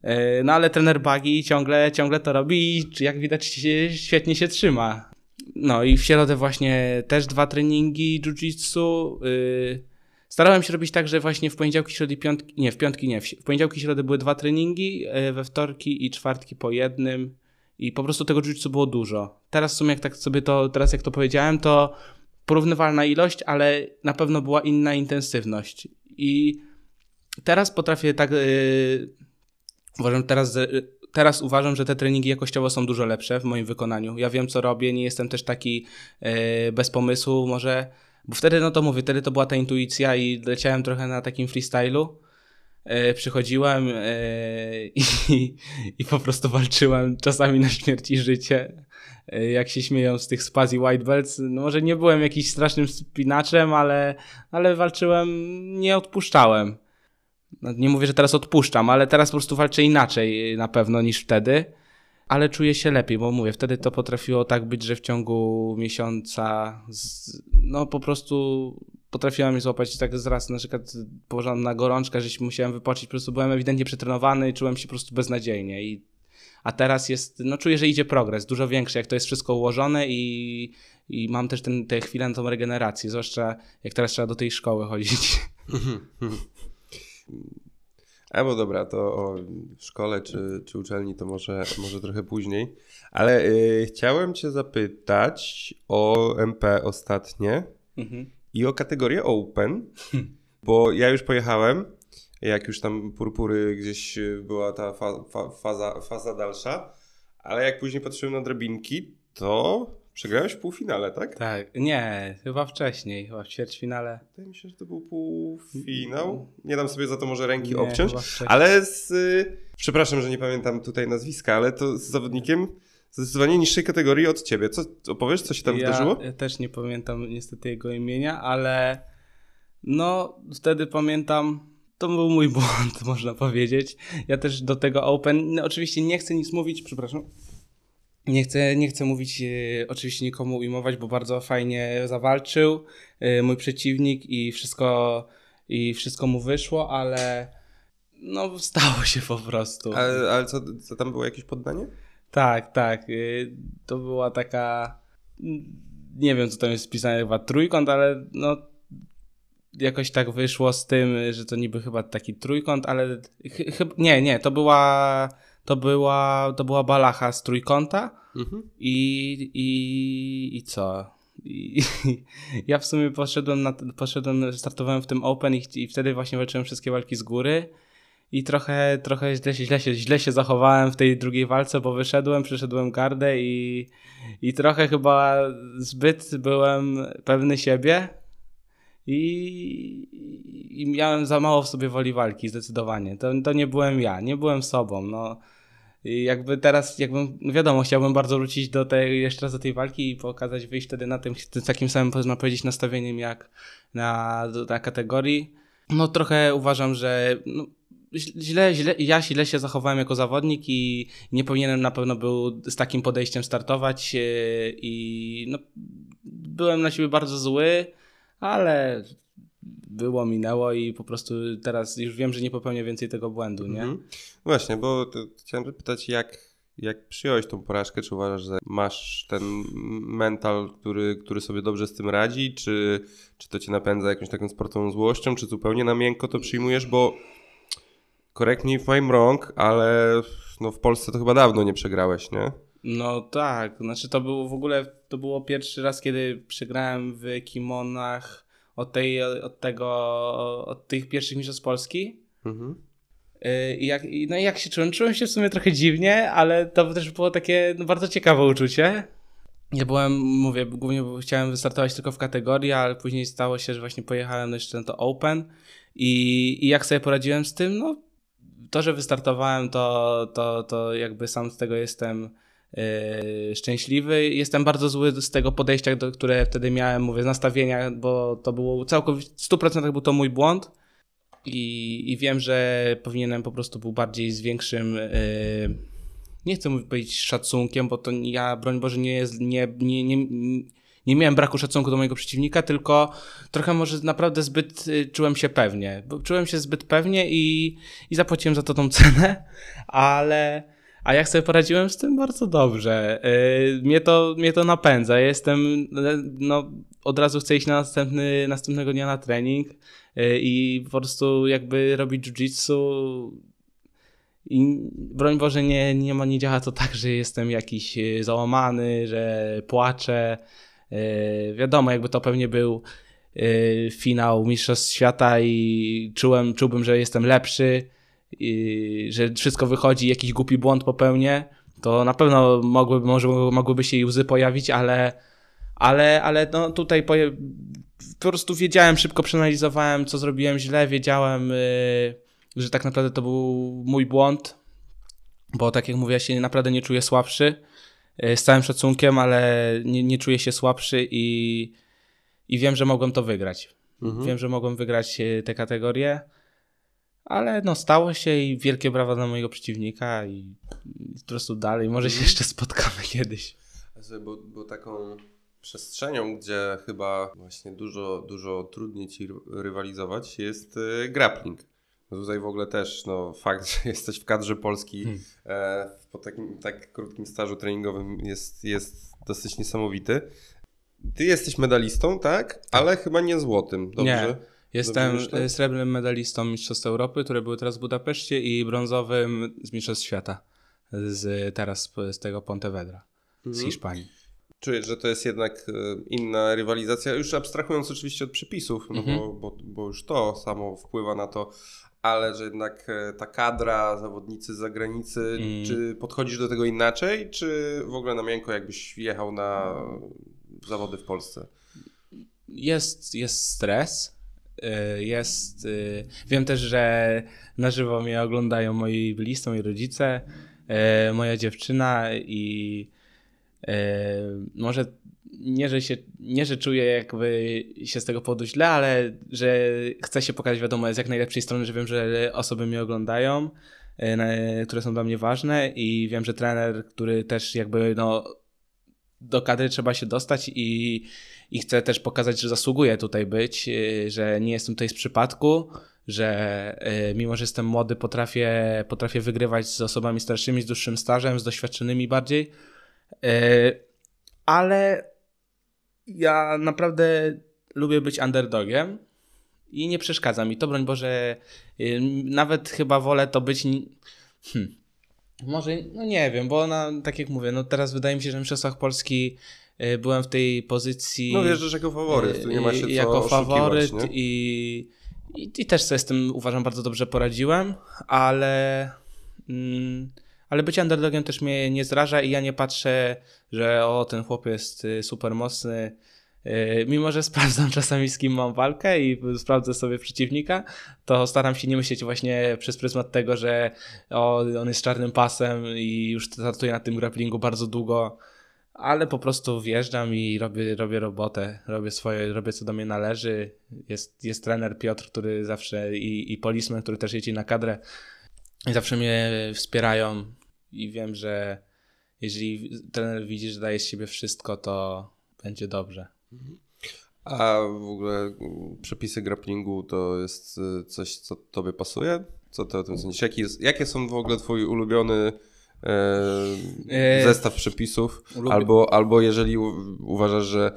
E, no ale trener Bagi ciągle, ciągle to robi i jak widać świetnie się trzyma. No i w środę właśnie też dwa treningi jiu-jitsu. Yy, Starałem się robić tak, że właśnie w poniedziałki, środy, piątki, nie, w piątki nie, w poniedziałki, środy były dwa treningi, e, we wtorki i czwartki po jednym i po prostu tego jiu było dużo. Teraz w sumie jak tak sobie to, teraz jak to powiedziałem, to porównywalna ilość, ale na pewno była inna intensywność. I teraz potrafię tak. Yy, uważam, teraz, teraz uważam, że te treningi jakościowo są dużo lepsze w moim wykonaniu. Ja wiem, co robię, nie jestem też taki yy, bez pomysłu, może. Bo wtedy, no to mówię, wtedy to była ta intuicja i leciałem trochę na takim freestylu. E, przychodziłem e, i, i po prostu walczyłem czasami na śmierć i życie. E, jak się śmieją z tych spazi white belts, no może nie byłem jakimś strasznym spinaczem, ale, ale walczyłem, nie odpuszczałem. No, nie mówię, że teraz odpuszczam, ale teraz po prostu walczę inaczej na pewno niż wtedy. Ale czuję się lepiej, bo mówię, wtedy to potrafiło tak być, że w ciągu miesiąca z, no po prostu potrafiła mnie złapać tak zraz, na przykład położoną na gorączkę, że musiałem wypocząć, po prostu byłem ewidentnie przetrenowany i czułem się po prostu beznadziejnie i a teraz jest, no czuję, że idzie progres, dużo większy, jak to jest wszystko ułożone i, i mam też ten, te chwile na tą regenerację, zwłaszcza jak teraz trzeba do tej szkoły chodzić. A bo dobra, to o szkole czy, czy uczelni to może, może trochę później. Ale y, chciałem Cię zapytać o MP ostatnie. Mhm i o kategorię Open, bo ja już pojechałem, jak już tam purpury gdzieś y, była ta fa fa faza, faza dalsza, ale jak później patrzyłem na drabinki, to przegrałeś w półfinale, tak? Tak, nie, chyba wcześniej, chyba w ćwierćfinale. Wydaje mi się, że to był półfinał. Nie dam sobie za to może ręki nie, obciąć, ale z... Y, przepraszam, że nie pamiętam tutaj nazwiska, ale to z zawodnikiem zdecydowanie niższej kategorii od ciebie. Co opowiesz, co się tam ja, wydarzyło? Ja też nie pamiętam niestety jego imienia, ale no wtedy pamiętam, to był mój błąd, można powiedzieć. Ja też do tego Open, no, oczywiście nie chcę nic mówić, przepraszam. Nie chcę, nie chcę mówić, e, oczywiście nikomu ujmować, bo bardzo fajnie zawalczył e, mój przeciwnik i wszystko, i wszystko mu wyszło, ale no stało się po prostu. Ale, ale co, co tam było jakieś poddanie? Tak, tak. Y, to była taka. Nie wiem, co tam jest wpisane, chyba trójkąt, ale no. Jakoś tak wyszło z tym, że to niby chyba taki trójkąt, ale chyba. Nie, nie, to była. To była, to była balacha z trójkąta mhm. i, i, i co? I, ja w sumie poszedłem, na, poszedłem, startowałem w tym Open i, i wtedy właśnie walczyłem wszystkie walki z góry i trochę, trochę źle, źle, się, źle się zachowałem w tej drugiej walce, bo wyszedłem, przyszedłem gardę i, i trochę chyba zbyt byłem pewny siebie i, i miałem za mało w sobie woli walki, zdecydowanie. To, to nie byłem ja, nie byłem sobą. No. I jakby teraz, jakbym, no wiadomo, chciałbym bardzo wrócić do tej, jeszcze raz do tej walki i pokazać, wyjść wtedy na tym, takim samym, można powiedzieć, nastawieniem jak na, na kategorii. No trochę uważam, że no, źle, źle, ja źle się zachowałem jako zawodnik i nie powinienem na pewno był z takim podejściem startować e, i no, byłem na siebie bardzo zły, ale było, minęło i po prostu teraz już wiem, że nie popełnię więcej tego błędu, nie? Mhm. Właśnie, bo chciałem zapytać, jak, jak przyjąłeś tą porażkę? Czy uważasz, że masz ten mental, który, który sobie dobrze z tym radzi? Czy, czy to cię napędza jakąś taką sportową złością? Czy zupełnie na miękko to przyjmujesz? Bo correct me if I'm ale no w Polsce to chyba dawno nie przegrałeś, nie? No tak, znaczy to było w ogóle, to było pierwszy raz, kiedy przegrałem w kimonach od, tej, od tego, od tych pierwszych mistrzostw Polski. Mhm. Y, I jak, no i jak się czułem? Czułem się w sumie trochę dziwnie, ale to też było takie no, bardzo ciekawe uczucie. Ja byłem, mówię, głównie chciałem wystartować tylko w kategorii, ale później stało się, że właśnie pojechałem jeszcze na to Open i, i jak sobie poradziłem z tym, no to, że wystartowałem, to, to, to jakby sam z tego jestem szczęśliwy. Jestem bardzo zły z tego podejścia, które wtedy miałem, mówię, z nastawienia, bo to było całkowicie, w 100% był to mój błąd. I, I wiem, że powinienem po prostu był bardziej z większym. Yy, nie chcę powiedzieć szacunkiem, bo to ja, broń Boże, nie jest. Nie, nie, nie, nie miałem braku szacunku do mojego przeciwnika, tylko trochę może naprawdę zbyt y, czułem się pewnie. Bo czułem się zbyt pewnie i, i zapłaciłem za to tą cenę, ale. A jak sobie poradziłem z tym? Bardzo dobrze. Yy, mnie, to, mnie to napędza. jestem, no, od razu chcę iść na następny, następnego dnia na trening yy, i po prostu jakby robić jiu-jitsu. I broń Boże, nie, nie, ma, nie działa to tak, że jestem jakiś y, załamany, że płaczę. Yy, wiadomo, jakby to pewnie był yy, finał Mistrzostw Świata i czułem, czułbym, że jestem lepszy, yy, że wszystko wychodzi, jakiś głupi błąd popełnię, to na pewno mogłyby, może mogłyby się i łzy pojawić, ale, ale, ale no tutaj po, po prostu wiedziałem, szybko przeanalizowałem, co zrobiłem źle, wiedziałem, yy, że tak naprawdę to był mój błąd, bo tak jak mówię, ja się naprawdę nie czuję słabszy, yy, z całym szacunkiem, ale nie, nie czuję się słabszy i, i wiem, że mogłem to wygrać. Mhm. Wiem, że mogłem wygrać yy, tę kategorię, ale no stało się i wielkie brawa dla mojego przeciwnika i, i po prostu dalej, może się jeszcze spotkamy kiedyś. Bo, bo taką przestrzenią, gdzie chyba właśnie dużo, dużo trudniej ci rywalizować jest y, grappling. No tutaj w ogóle też no, fakt, że jesteś w kadrze Polski hmm. e, po takim tak krótkim stażu treningowym jest, jest dosyć niesamowity. Ty jesteś medalistą, tak? Ale chyba nie złotym, dobrze? Nie. Jestem dobrze srebrnym medalistą Mistrzostw Europy, które były teraz w Budapeszcie i brązowym z Mistrzostw Świata z, teraz z tego Pontevedra z mhm. Hiszpanii czuję, że to jest jednak e, inna rywalizacja, już abstrahując oczywiście od przepisów, no mhm. bo, bo, bo już to samo wpływa na to, ale że jednak e, ta kadra, zawodnicy z zagranicy, mm. czy podchodzisz do tego inaczej, czy w ogóle na miękko jakbyś jechał na zawody w Polsce? Jest, jest stres, jest... Wiem też, że na żywo mnie oglądają moi bliscy, moi rodzice, moja dziewczyna i może nie że, się, nie, że czuję jakby się z tego powodu źle, ale że chcę się pokazać, wiadomo, z jak najlepszej strony, że wiem, że osoby mnie oglądają, które są dla mnie ważne i wiem, że trener, który też jakby no do kadry trzeba się dostać i, i chcę też pokazać, że zasługuję tutaj być, e, że nie jestem tutaj z przypadku, że mimo, że jestem młody, potrafię, potrafię wygrywać z osobami starszymi, z dłuższym stażem, z doświadczonymi bardziej, E, ale ja naprawdę lubię być underdogiem i nie przeszkadza mi to, broń Boże, y, nawet chyba wolę to być... Hmm. Może, no nie wiem, bo tak jak mówię, no teraz wydaje mi się, że Mistrzostwach Polski y, byłem w tej pozycji... No że jako faworyt, tu nie ma się co Jako faworyt i, i, i, też sobie z tym uważam bardzo dobrze poradziłem, ale... Mm, ale być underdogiem też mnie nie zraża i ja nie patrzę, że o, ten chłop jest y, super mocny. Y, mimo, że sprawdzam czasami z kim mam walkę i sprawdzę sobie przeciwnika, to staram się nie myśleć właśnie przez pryzmat tego, że o, on jest czarnym pasem i już startuję na tym grapplingu bardzo długo, ale po prostu wjeżdżam i robię, robię robotę, robię swoje, robię co do mnie należy. Jest, jest trener Piotr, który zawsze i, i policeman, który też jedzie na kadrę i zawsze mnie wspierają i wiem, że jeżeli trener widzi, że daje z siebie wszystko, to będzie dobrze. A w ogóle przepisy grapplingu to jest y, coś, co tobie pasuje? Co ty o tym sądzisz? Jaki jest, jakie są w ogóle twój ulubiony zestaw przepisów? Albo, albo jeżeli uważasz, że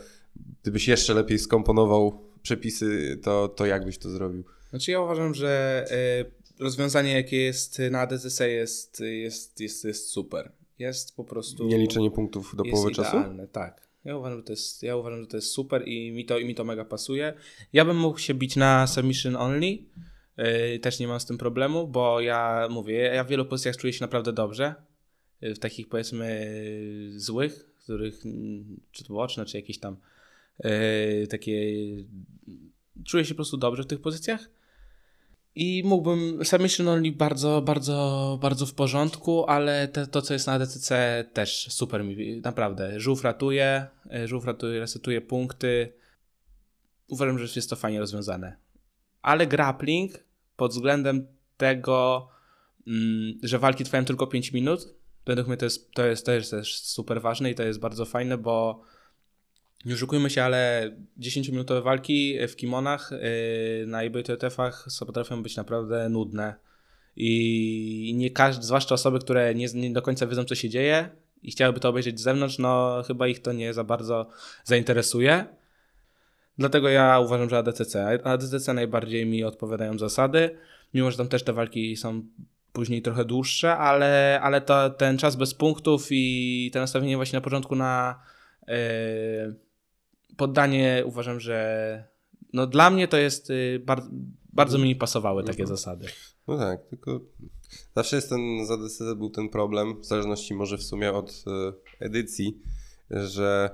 gdybyś jeszcze lepiej skomponował przepisy, to, to jak byś to zrobił? Znaczy ja uważam, że e, rozwiązanie, jakie jest na DCC jest, jest, jest, jest super. Jest po prostu... Nie liczenie punktów do połowy czasu? idealne, tak. Ja uważam, że to jest, ja uważam, że to jest super i mi to, i mi to mega pasuje. Ja bym mógł się bić na submission only. Też nie mam z tym problemu, bo ja mówię, ja w wielu pozycjach czuję się naprawdę dobrze. W takich powiedzmy złych, których czy to boczne, czy jakieś tam yy, takie czuję się po prostu dobrze w tych pozycjach. I mógłbym, submission only bardzo, bardzo, bardzo w porządku, ale te, to, co jest na DCC też super mi, naprawdę. Żółw ratuje, e, żółw ratuje, resetuje punkty. Uważam, że jest to fajnie rozwiązane. Ale grappling pod względem tego, mm, że walki trwają tylko 5 minut, według mnie to jest, to jest, jest też super ważne i to jest bardzo fajne, bo nie oszukujmy się, ale 10-minutowe walki w kimonach yy, na IBTF-ach potrafią być naprawdę nudne. I nie każdy, zwłaszcza osoby, które nie, nie do końca wiedzą, co się dzieje i chciałyby to obejrzeć z zewnątrz, no chyba ich to nie za bardzo zainteresuje. Dlatego ja uważam, że ADCC. ADCC najbardziej mi odpowiadają zasady, mimo że tam też te walki są później trochę dłuższe, ale, ale to, ten czas bez punktów i te nastawienie właśnie na początku na, yy, poddanie uważam, że no dla mnie to jest y, bar bardzo mi pasowały takie Mhm. zasady. No tak, tylko zawsze jest ten, za DCD był ten problem, w zależności może w sumie od e, edycji, że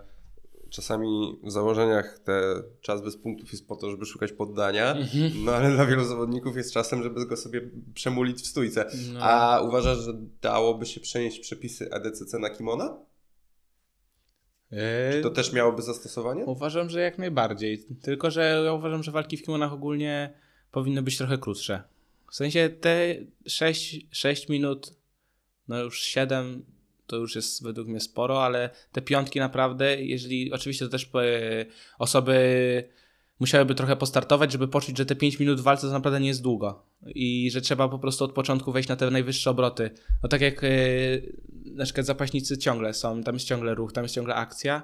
czasami w założeniach te czas bez punktów jest po to, żeby szukać poddania, no ale dla wielu zawodników jest czasem, żeby go sobie przemulić w stójce. No. A uważasz, że dałoby się przenieść przepisy EDCC na kimona? Y, To też miałoby zastosowanie? Uważam, że jak najbardziej. Tylko, że ja uważam, że walki w kimonach ogólnie powinny być trochę krótsze. W sensie te 6, 6 minut, no już 7 to już jest według mnie sporo, ale te piątki naprawdę, jeżeli oczywiście to też e, osoby musiałyby trochę postartować, żeby poczuć, że te 5 minut w walce to naprawdę nie jest długo i że trzeba po prostu od początku wejść na te najwyższe obroty. No tak jak e, na przykład zapaśnicy ciągle są, tam jest ciągle ruch, tam jest ciągle akcja,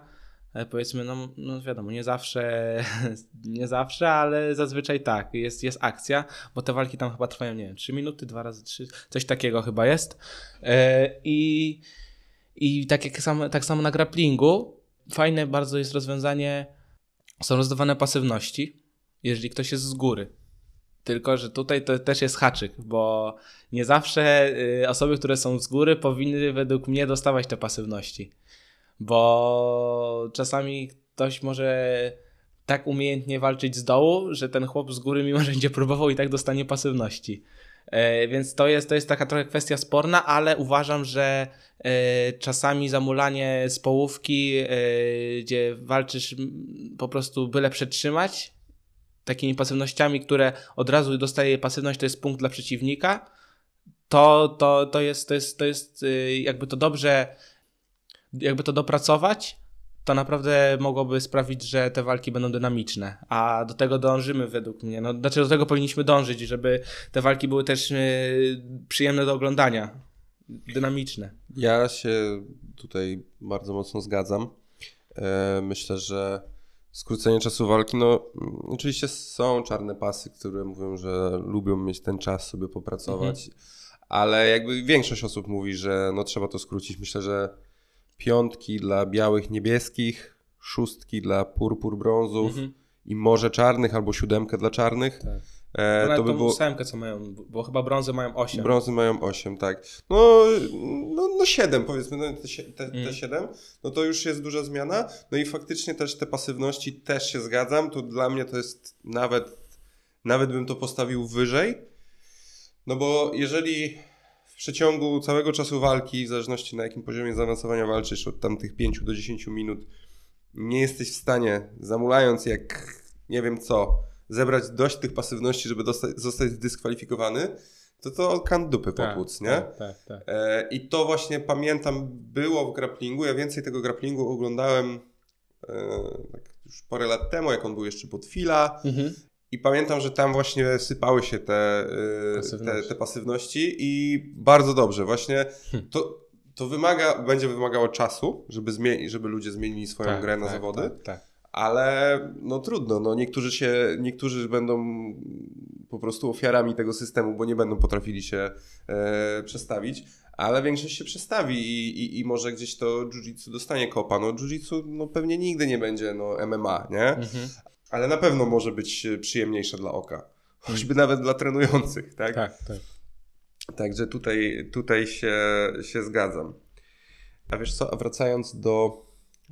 ale powiedzmy, no, no wiadomo, nie zawsze, nie zawsze, ale zazwyczaj tak, jest, jest akcja, bo te walki tam chyba trwają, nie wiem, 3 minuty, 2 razy 3, coś takiego chyba jest. E, I, i tak, jak sam, tak samo na grapplingu, fajne bardzo jest rozwiązanie, są rozdawane pasywności, jeżeli ktoś jest z góry. Tylko, że tutaj to też jest haczyk, bo nie zawsze y, osoby, które są z góry, powinny według mnie dostawać te pasywności. Bo czasami ktoś może tak umiejętnie walczyć z dołu, że ten chłop z góry, mimo że będzie próbował, i tak dostanie pasywności. E, więc to jest, to jest taka trochę kwestia sporna, ale uważam, że e, czasami zamulanie z połówki, e, gdzie walczysz po prostu byle przetrzymać, takimi pasywnościami, które od razu dostaje pasywność, to jest punkt dla przeciwnika, to, to, to jest, to jest, to jest jakby to dobrze, jakby to dopracować, to naprawdę mogłoby sprawić, że te walki będą dynamiczne, a do tego dążymy według mnie. No, znaczy do tego powinniśmy dążyć, żeby te walki były też y, przyjemne do oglądania, dynamiczne. Ja się tutaj bardzo mocno zgadzam. E, Myślę, że skrócenie czasu walki, no mm, oczywiście są czarne pasy, które mówią, że lubią mieć ten czas sobie popracować, ale jakby większość osób mówi, że no trzeba to skrócić. Myślę, że piątki dla białych, niebieskich, szóstki dla purpur, brązów Mhm. i może czarnych albo siódemkę dla czarnych. Tak. E, to to by było... ósemkę, co mają, bo chyba brązy mają 8. Brązy mają 8, tak. No, no, no 7 powiedzmy, no te, te, te Mm. 7, no to już jest duża zmiana. No i faktycznie też te pasywności też się zgadzam. To dla mnie to jest nawet, nawet bym to postawił wyżej. No bo jeżeli w przeciągu całego czasu walki, w zależności na jakim poziomie zaawansowania walczysz, od tamtych 5 do 10 minut, nie jesteś w stanie, zamulając jak nie wiem co, zebrać dość tych pasywności, żeby zostać zdyskwalifikowany, to to kan dupy popłuc, nie? Tak, tak, tak. E, I to właśnie pamiętam było w grapplingu. Ja więcej tego grapplingu oglądałem e, tak już parę lat temu, jak on był jeszcze pod fila. Mhm. I pamiętam, że tam właśnie sypały się te, y, te, Pasywności. te pasywności i bardzo dobrze. Właśnie Hm. to, to wymaga, będzie wymagało czasu, żeby, zmieni- żeby ludzie zmienili swoją Tak, grę na tak, zawody, Tak, tak. ale no trudno. No, niektórzy, się, niektórzy będą po prostu ofiarami tego systemu, bo nie będą potrafili się e, przestawić. Ale większość się przestawi i, i, i może gdzieś to jiu-jitsu dostanie kopa. No jiu-jitsu no, pewnie nigdy nie będzie no, MMA, nie? Mhm. Ale na pewno może być e, przyjemniejsza dla oka. Choćby nawet dla trenujących, tak? tak, tak. Także tutaj, tutaj się, się zgadzam. A wiesz co, a wracając do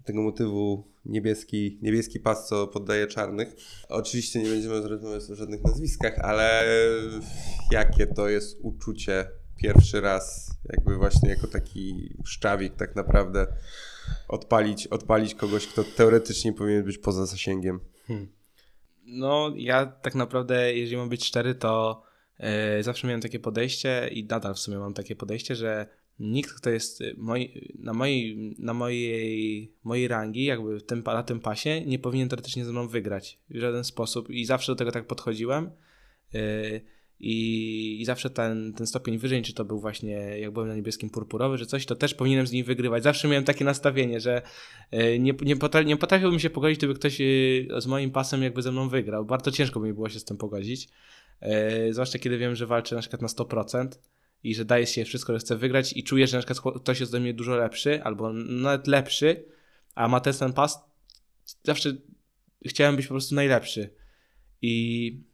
tego motywu niebieski, niebieski pas, co poddaje czarnych. Oczywiście nie będziemy rozmawiać o żadnych nazwiskach, ale jakie to jest uczucie pierwszy raz, jakby właśnie jako taki szczawik tak naprawdę odpalić, odpalić kogoś, kto teoretycznie powinien być poza zasięgiem. No, ja tak naprawdę, jeżeli mam być szczery, to e, zawsze miałem takie podejście i nadal w sumie mam takie podejście, że nikt, kto jest e, moi, na, mojej, na mojej, mojej rangi, jakby tym, na tym pasie, nie powinien teoretycznie ze mną wygrać w żaden sposób. I zawsze do tego tak podchodziłem. E, i, I zawsze ten, ten stopień wyżej, czy to był właśnie, jak byłem na niebieskim purpurowy, że coś, to też powinienem z nim wygrywać. Zawsze miałem takie nastawienie, że e, nie, nie, potra- nie potrafiłbym się pogodzić, gdyby ktoś e, z moim pasem jakby ze mną wygrał. Bardzo ciężko by mi było się z tym pogodzić. E, Zwłaszcza kiedy wiem, że walczę na przykład na 100% i że daje się wszystko, że chcę wygrać i czuję, że na przykład ktoś jest ode mnie dużo lepszy albo nawet lepszy, a ma ten sam pas, zawsze chciałem być po prostu najlepszy. I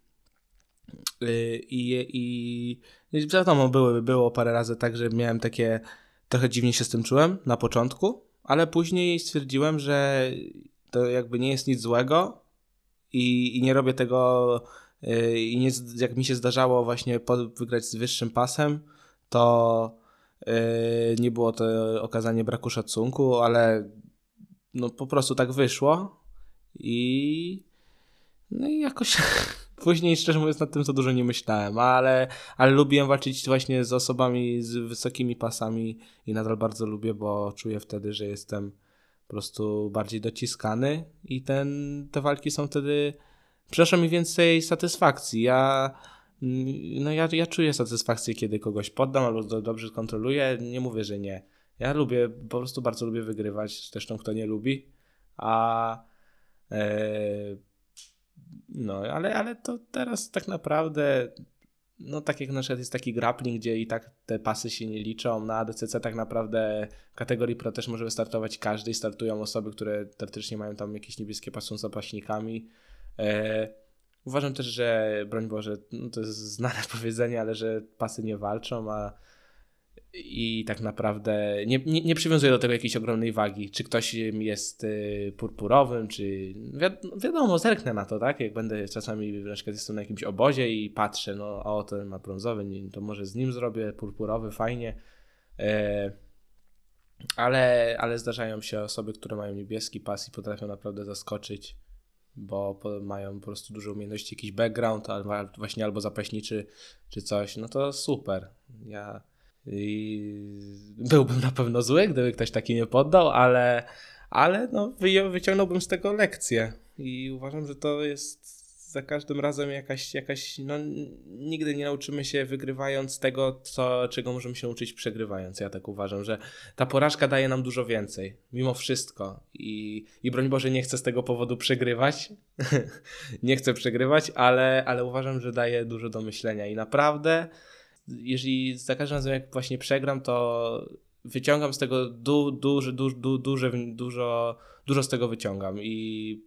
i, i, i wiadomo, były, było parę razy tak, że miałem takie, trochę dziwnie się z tym czułem na początku, ale później stwierdziłem, że to jakby nie jest nic złego i, i nie robię tego y, i nie, jak mi się zdarzało właśnie wygrać z wyższym pasem, to yy, nie było to okazanie braku szacunku, ale no po prostu tak wyszło i no i jakoś później szczerze mówiąc nad tym za dużo nie myślałem, ale, ale lubiłem walczyć właśnie z osobami z wysokimi pasami i nadal bardzo lubię, bo czuję wtedy, że jestem po prostu bardziej dociskany i ten, te walki są wtedy przynoszą mi więcej satysfakcji. Ja no ja, ja czuję satysfakcję, kiedy kogoś poddam albo dobrze kontroluję. Nie mówię, że nie. Ja lubię, po prostu bardzo lubię wygrywać, zresztą kto nie lubi. A e, no, ale, ale to teraz tak naprawdę no tak jak na przykład jest taki grappling, gdzie i tak te pasy się nie liczą, na ADCC tak naprawdę w kategorii pro też może wystartować każdy i startują osoby, które teoretycznie mają tam jakieś niebieskie pasy są zapaśnikami. E, Uważam też, że broń Boże, no to jest znane powiedzenie, ale że pasy nie walczą, a i tak naprawdę nie, nie, nie przywiązuję do tego jakiejś ogromnej wagi, czy ktoś jest y, purpurowym, czy wi wiadomo, zerknę na to, tak? Jak będę czasami, na przykład jestem na jakimś obozie i patrzę, no o, ten ma brązowy, to może z nim zrobię purpurowy, fajnie. E, ale, ale zdarzają się osoby, które mają niebieski pas i potrafią naprawdę zaskoczyć bo mają po prostu dużo umiejętności, jakiś background, albo właśnie albo zapaśniczy, czy coś, no to super. Ja byłbym na pewno zły, gdyby ktoś taki nie poddał, ale, ale no, wyciągnąłbym z tego lekcję i uważam, że to jest za każdym razem jakaś, jakaś no nigdy nie nauczymy się wygrywając tego, co, czego możemy się uczyć przegrywając. Ja tak uważam, że ta porażka daje nam dużo więcej, mimo wszystko. I, i broń Boże, nie chcę z tego powodu przegrywać. nie chcę przegrywać, ale, ale uważam, że daje dużo do myślenia i naprawdę, jeżeli za każdym razem jak właśnie przegram, to wyciągam z tego du, duży, du, du, duże, dużo, dużo z tego wyciągam i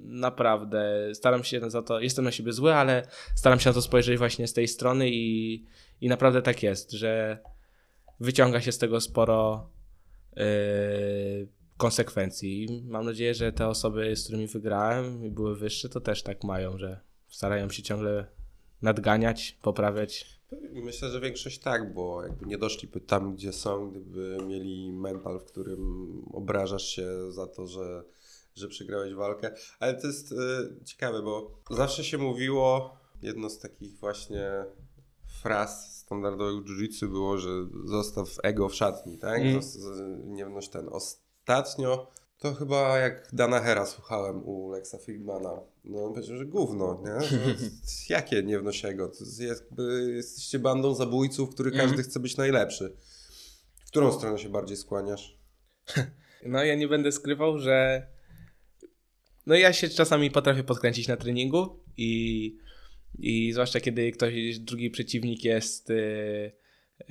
naprawdę staram się za to, jestem na siebie zły, ale staram się na to spojrzeć właśnie z tej strony i, i naprawdę tak jest, że wyciąga się z tego sporo yy, konsekwencji. Mam nadzieję, że te osoby, z którymi wygrałem i były wyższe, to też tak mają, że starają się ciągle nadganiać, poprawiać. Myślę, że większość tak, bo jakby nie doszliby tam, gdzie są, gdyby mieli mental, w którym obrażasz się za to, że że przegrałeś walkę. Ale to jest y, ciekawe, bo zawsze się mówiło, jedno z takich właśnie fraz standardowych jiu było, że zostaw ego w szatni, tak? Mm. nie wnoś ten. Ostatnio to chyba jak Dana Hera słuchałem u Lexa Friedmana. No on powiedział, że gówno, nie? jakie nie wnoś ego? To jest jakby, jesteście bandą zabójców, który każdy mm. chce być najlepszy. W którą stronę się bardziej skłaniasz? No ja nie będę skrywał, że no ja się czasami potrafię podkręcić na treningu i, i zwłaszcza kiedy ktoś, drugi przeciwnik jest y,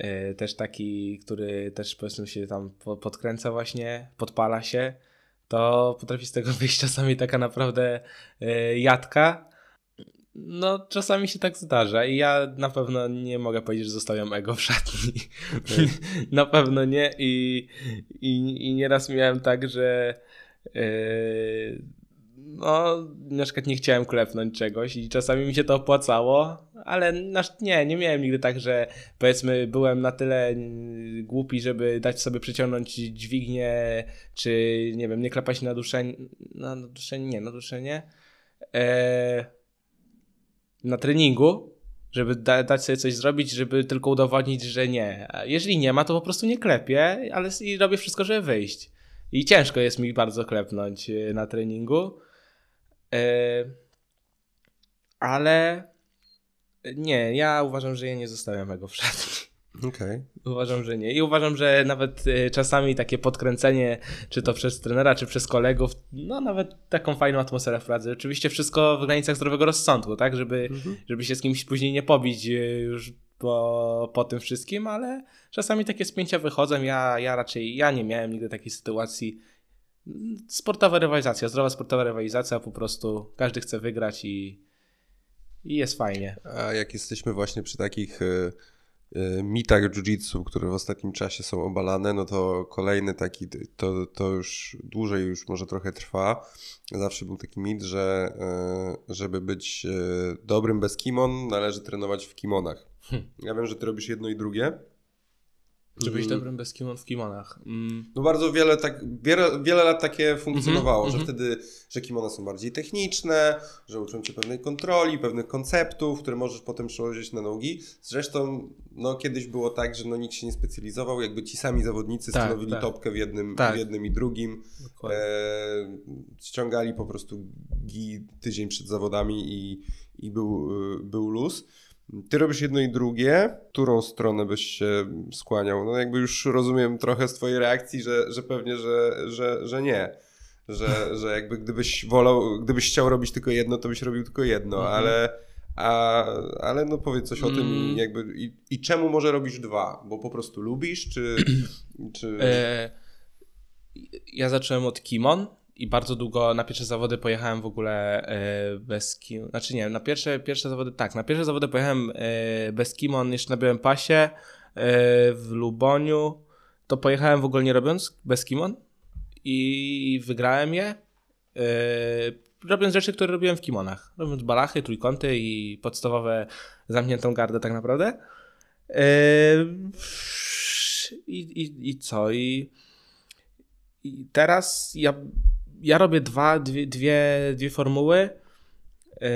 y, też taki, który też powiedzmy się tam podkręca właśnie, podpala się, to potrafi z tego wyjść czasami taka naprawdę y, jadka. No, czasami się tak zdarza i ja na pewno nie mogę powiedzieć, że zostawiam ego w szatni. na pewno nie i, i, i nieraz miałem tak, że yy, no, na przykład nie chciałem klepnąć czegoś i czasami mi się to opłacało, ale nie, nie miałem nigdy tak, że powiedzmy byłem na tyle głupi, żeby dać sobie przyciągnąć dźwignię, czy nie wiem, nie klepać na duszenie, na duszenie, nie, na duszenie, eee, na treningu, żeby da, dać sobie coś zrobić, żeby tylko udowodnić, że nie. A jeżeli nie ma, to po prostu nie klepię, ale i robię wszystko, żeby wyjść. I ciężko jest mi bardzo klepnąć e, na treningu. E, ale nie, ja uważam, że ja nie zostawiam mego w szatni. Okay. Uważam, że nie. I uważam, że nawet e, czasami takie podkręcenie, czy to przez trenera, czy przez kolegów, no nawet taką fajną atmosferę wprowadza. Oczywiście wszystko w granicach zdrowego rozsądku, tak? Żeby, mhm. żeby się z kimś później nie pobić e, już po, po tym wszystkim, ale czasami takie spięcia wychodzą. Ja, ja raczej, ja nie miałem nigdy takiej sytuacji sportowa rywalizacja, zdrowa sportowa rywalizacja, po prostu każdy chce wygrać i, i jest fajnie. A jak jesteśmy właśnie przy takich y, y, mitach jiu-jitsu, które w ostatnim czasie są obalane, no to kolejny taki, to, to już dłużej już może trochę trwa. Zawsze był taki mit, że y, żeby być dobrym bez kimon, należy trenować w kimonach. Hm. Ja wiem, że ty robisz jedno i drugie. Żeby być mm. dobrym bez kimon w kimonach. Mm. No bardzo wiele, tak, wiele, wiele lat takie funkcjonowało, mm -hmm, że mm -hmm. wtedy, że kimona są bardziej techniczne, że uczą cię pewnej kontroli, pewnych konceptów, które możesz potem przełożyć na nogi. Zresztą, no kiedyś było tak, że no nikt się nie specjalizował, jakby ci sami zawodnicy tak, stanowili tak. topkę w jednym, tak. w jednym i drugim. E, ściągali po prostu gi tydzień przed zawodami i, i był, był luz. Ty robisz jedno i drugie. Którą stronę byś się skłaniał? No jakby już rozumiem trochę z twojej reakcji, że, że pewnie, że, że, że nie. Że, że jakby gdybyś wolał, gdybyś chciał robić tylko jedno, to byś robił tylko jedno, mhm. ale, a, ale no powiedz coś o tym mm. jakby i, i czemu może robisz dwa? Bo po prostu lubisz, czy... czy... E, ja zacząłem od Kimon, i bardzo długo na pierwsze zawody pojechałem w ogóle e, bez kim. Znaczy nie, na pierwsze, pierwsze zawody tak, na pierwsze zawody pojechałem e, bez kimon jeszcze na białym pasie e, w Luboniu. To pojechałem w ogóle nie robiąc bez kimon i wygrałem je. Robiąc rzeczy, które robiłem w kimonach. Robiąc balachy, trójkąty i podstawowe zamkniętą gardę tak naprawdę. I, i, i co? I, I teraz ja ja robię dwa, dwie, dwie, dwie formuły. Yy,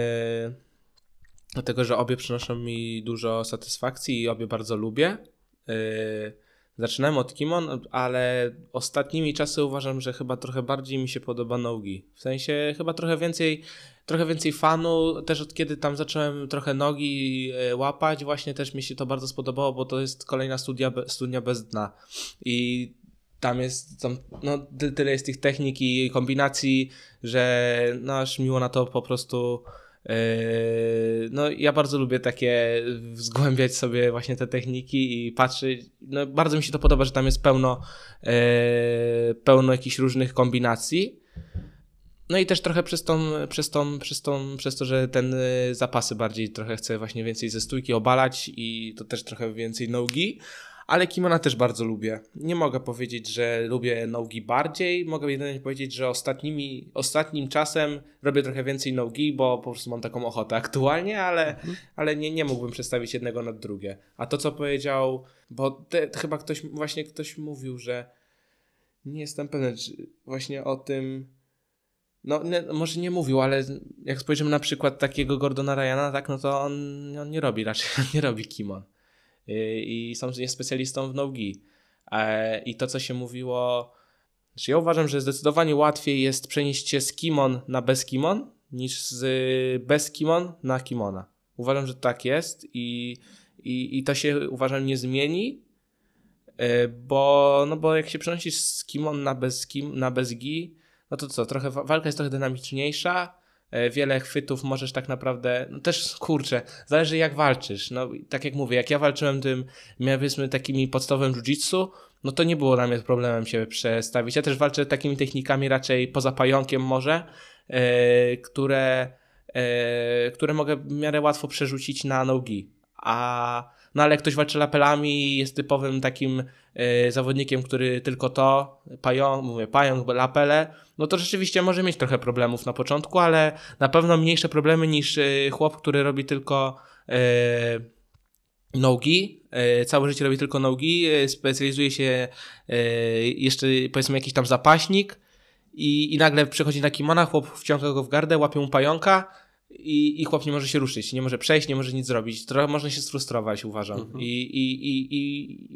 dlatego, że obie przynoszą mi dużo satysfakcji i obie bardzo lubię. Yy, zaczynałem od Kimon, ale ostatnimi czasy uważam, że chyba trochę bardziej mi się podoba nogi. W sensie chyba trochę więcej, trochę więcej fanu. Też od kiedy tam zacząłem trochę nogi yy, łapać, właśnie też mi się to bardzo spodobało, bo to jest kolejna studia, studnia bez dna. I tam jest, tam, no tyle jest tych technik i kombinacji, że no aż miło na to po prostu yy, no ja bardzo lubię takie zgłębiać sobie właśnie te techniki i patrzeć, no bardzo mi się to podoba, że tam jest pełno yy, pełno jakichś różnych kombinacji. No i też trochę przez, tą, przez, tą, przez, tą, przez to, że ten yy, zapasy bardziej trochę chcę właśnie więcej ze stójki obalać i to też trochę więcej nogi ale kimona też bardzo lubię. Nie mogę powiedzieć, że lubię nogi bardziej, mogę jedynie powiedzieć, że ostatnimi, ostatnim czasem robię trochę więcej nogi, bo po prostu mam taką ochotę aktualnie, ale, mhm. ale nie, nie mógłbym przestawić jednego nad drugie. A to, co powiedział, bo te, chyba ktoś, właśnie ktoś mówił, że nie jestem pewien, właśnie o tym, no nie, może nie mówił, ale jak spojrzymy na przykład takiego Gordona Ryana, tak, no to on, on nie robi raczej, nie robi kimon. Y, i są specjalistą w nogi. E, I to, co się mówiło, znaczy ja uważam, że zdecydowanie łatwiej jest przenieść się z kimon na bez kimon, niż z bez kimon na kimona. Uważam, że tak jest i, i, i to się uważam nie zmieni, e, bo, no bo jak się przenosisz z kimon na bez, kim, na bez gi, no to co, trochę walka jest trochę dynamiczniejsza, wiele chwytów możesz tak naprawdę, no też kurczę, zależy jak walczysz. No tak jak mówię, jak ja walczyłem tym, powiedzmy takimi podstawowym jiu-jitsu, no to nie było dla mnie problemem się przestawić. Ja też walczę takimi technikami raczej poza pająkiem może, e, które, e, które mogę w miarę łatwo przerzucić na nogi. A no ale ktoś walczy lapelami jest typowym takim y, zawodnikiem, który tylko to, pająk, mówię pająk, lapele, no to rzeczywiście może mieć trochę problemów na początku, ale na pewno mniejsze problemy niż y, chłop, który robi tylko y, nogi, całe życie robi tylko nogi, specjalizuje się jeszcze powiedzmy jakiś tam zapaśnik i, i nagle przychodzi na kimona, chłop wciąga go w gardę, łapie mu pająka, i, i chłop nie może się ruszyć, nie może przejść, nie może nic zrobić. Trochę można się sfrustrować, uważam. Mhm. I, i, i,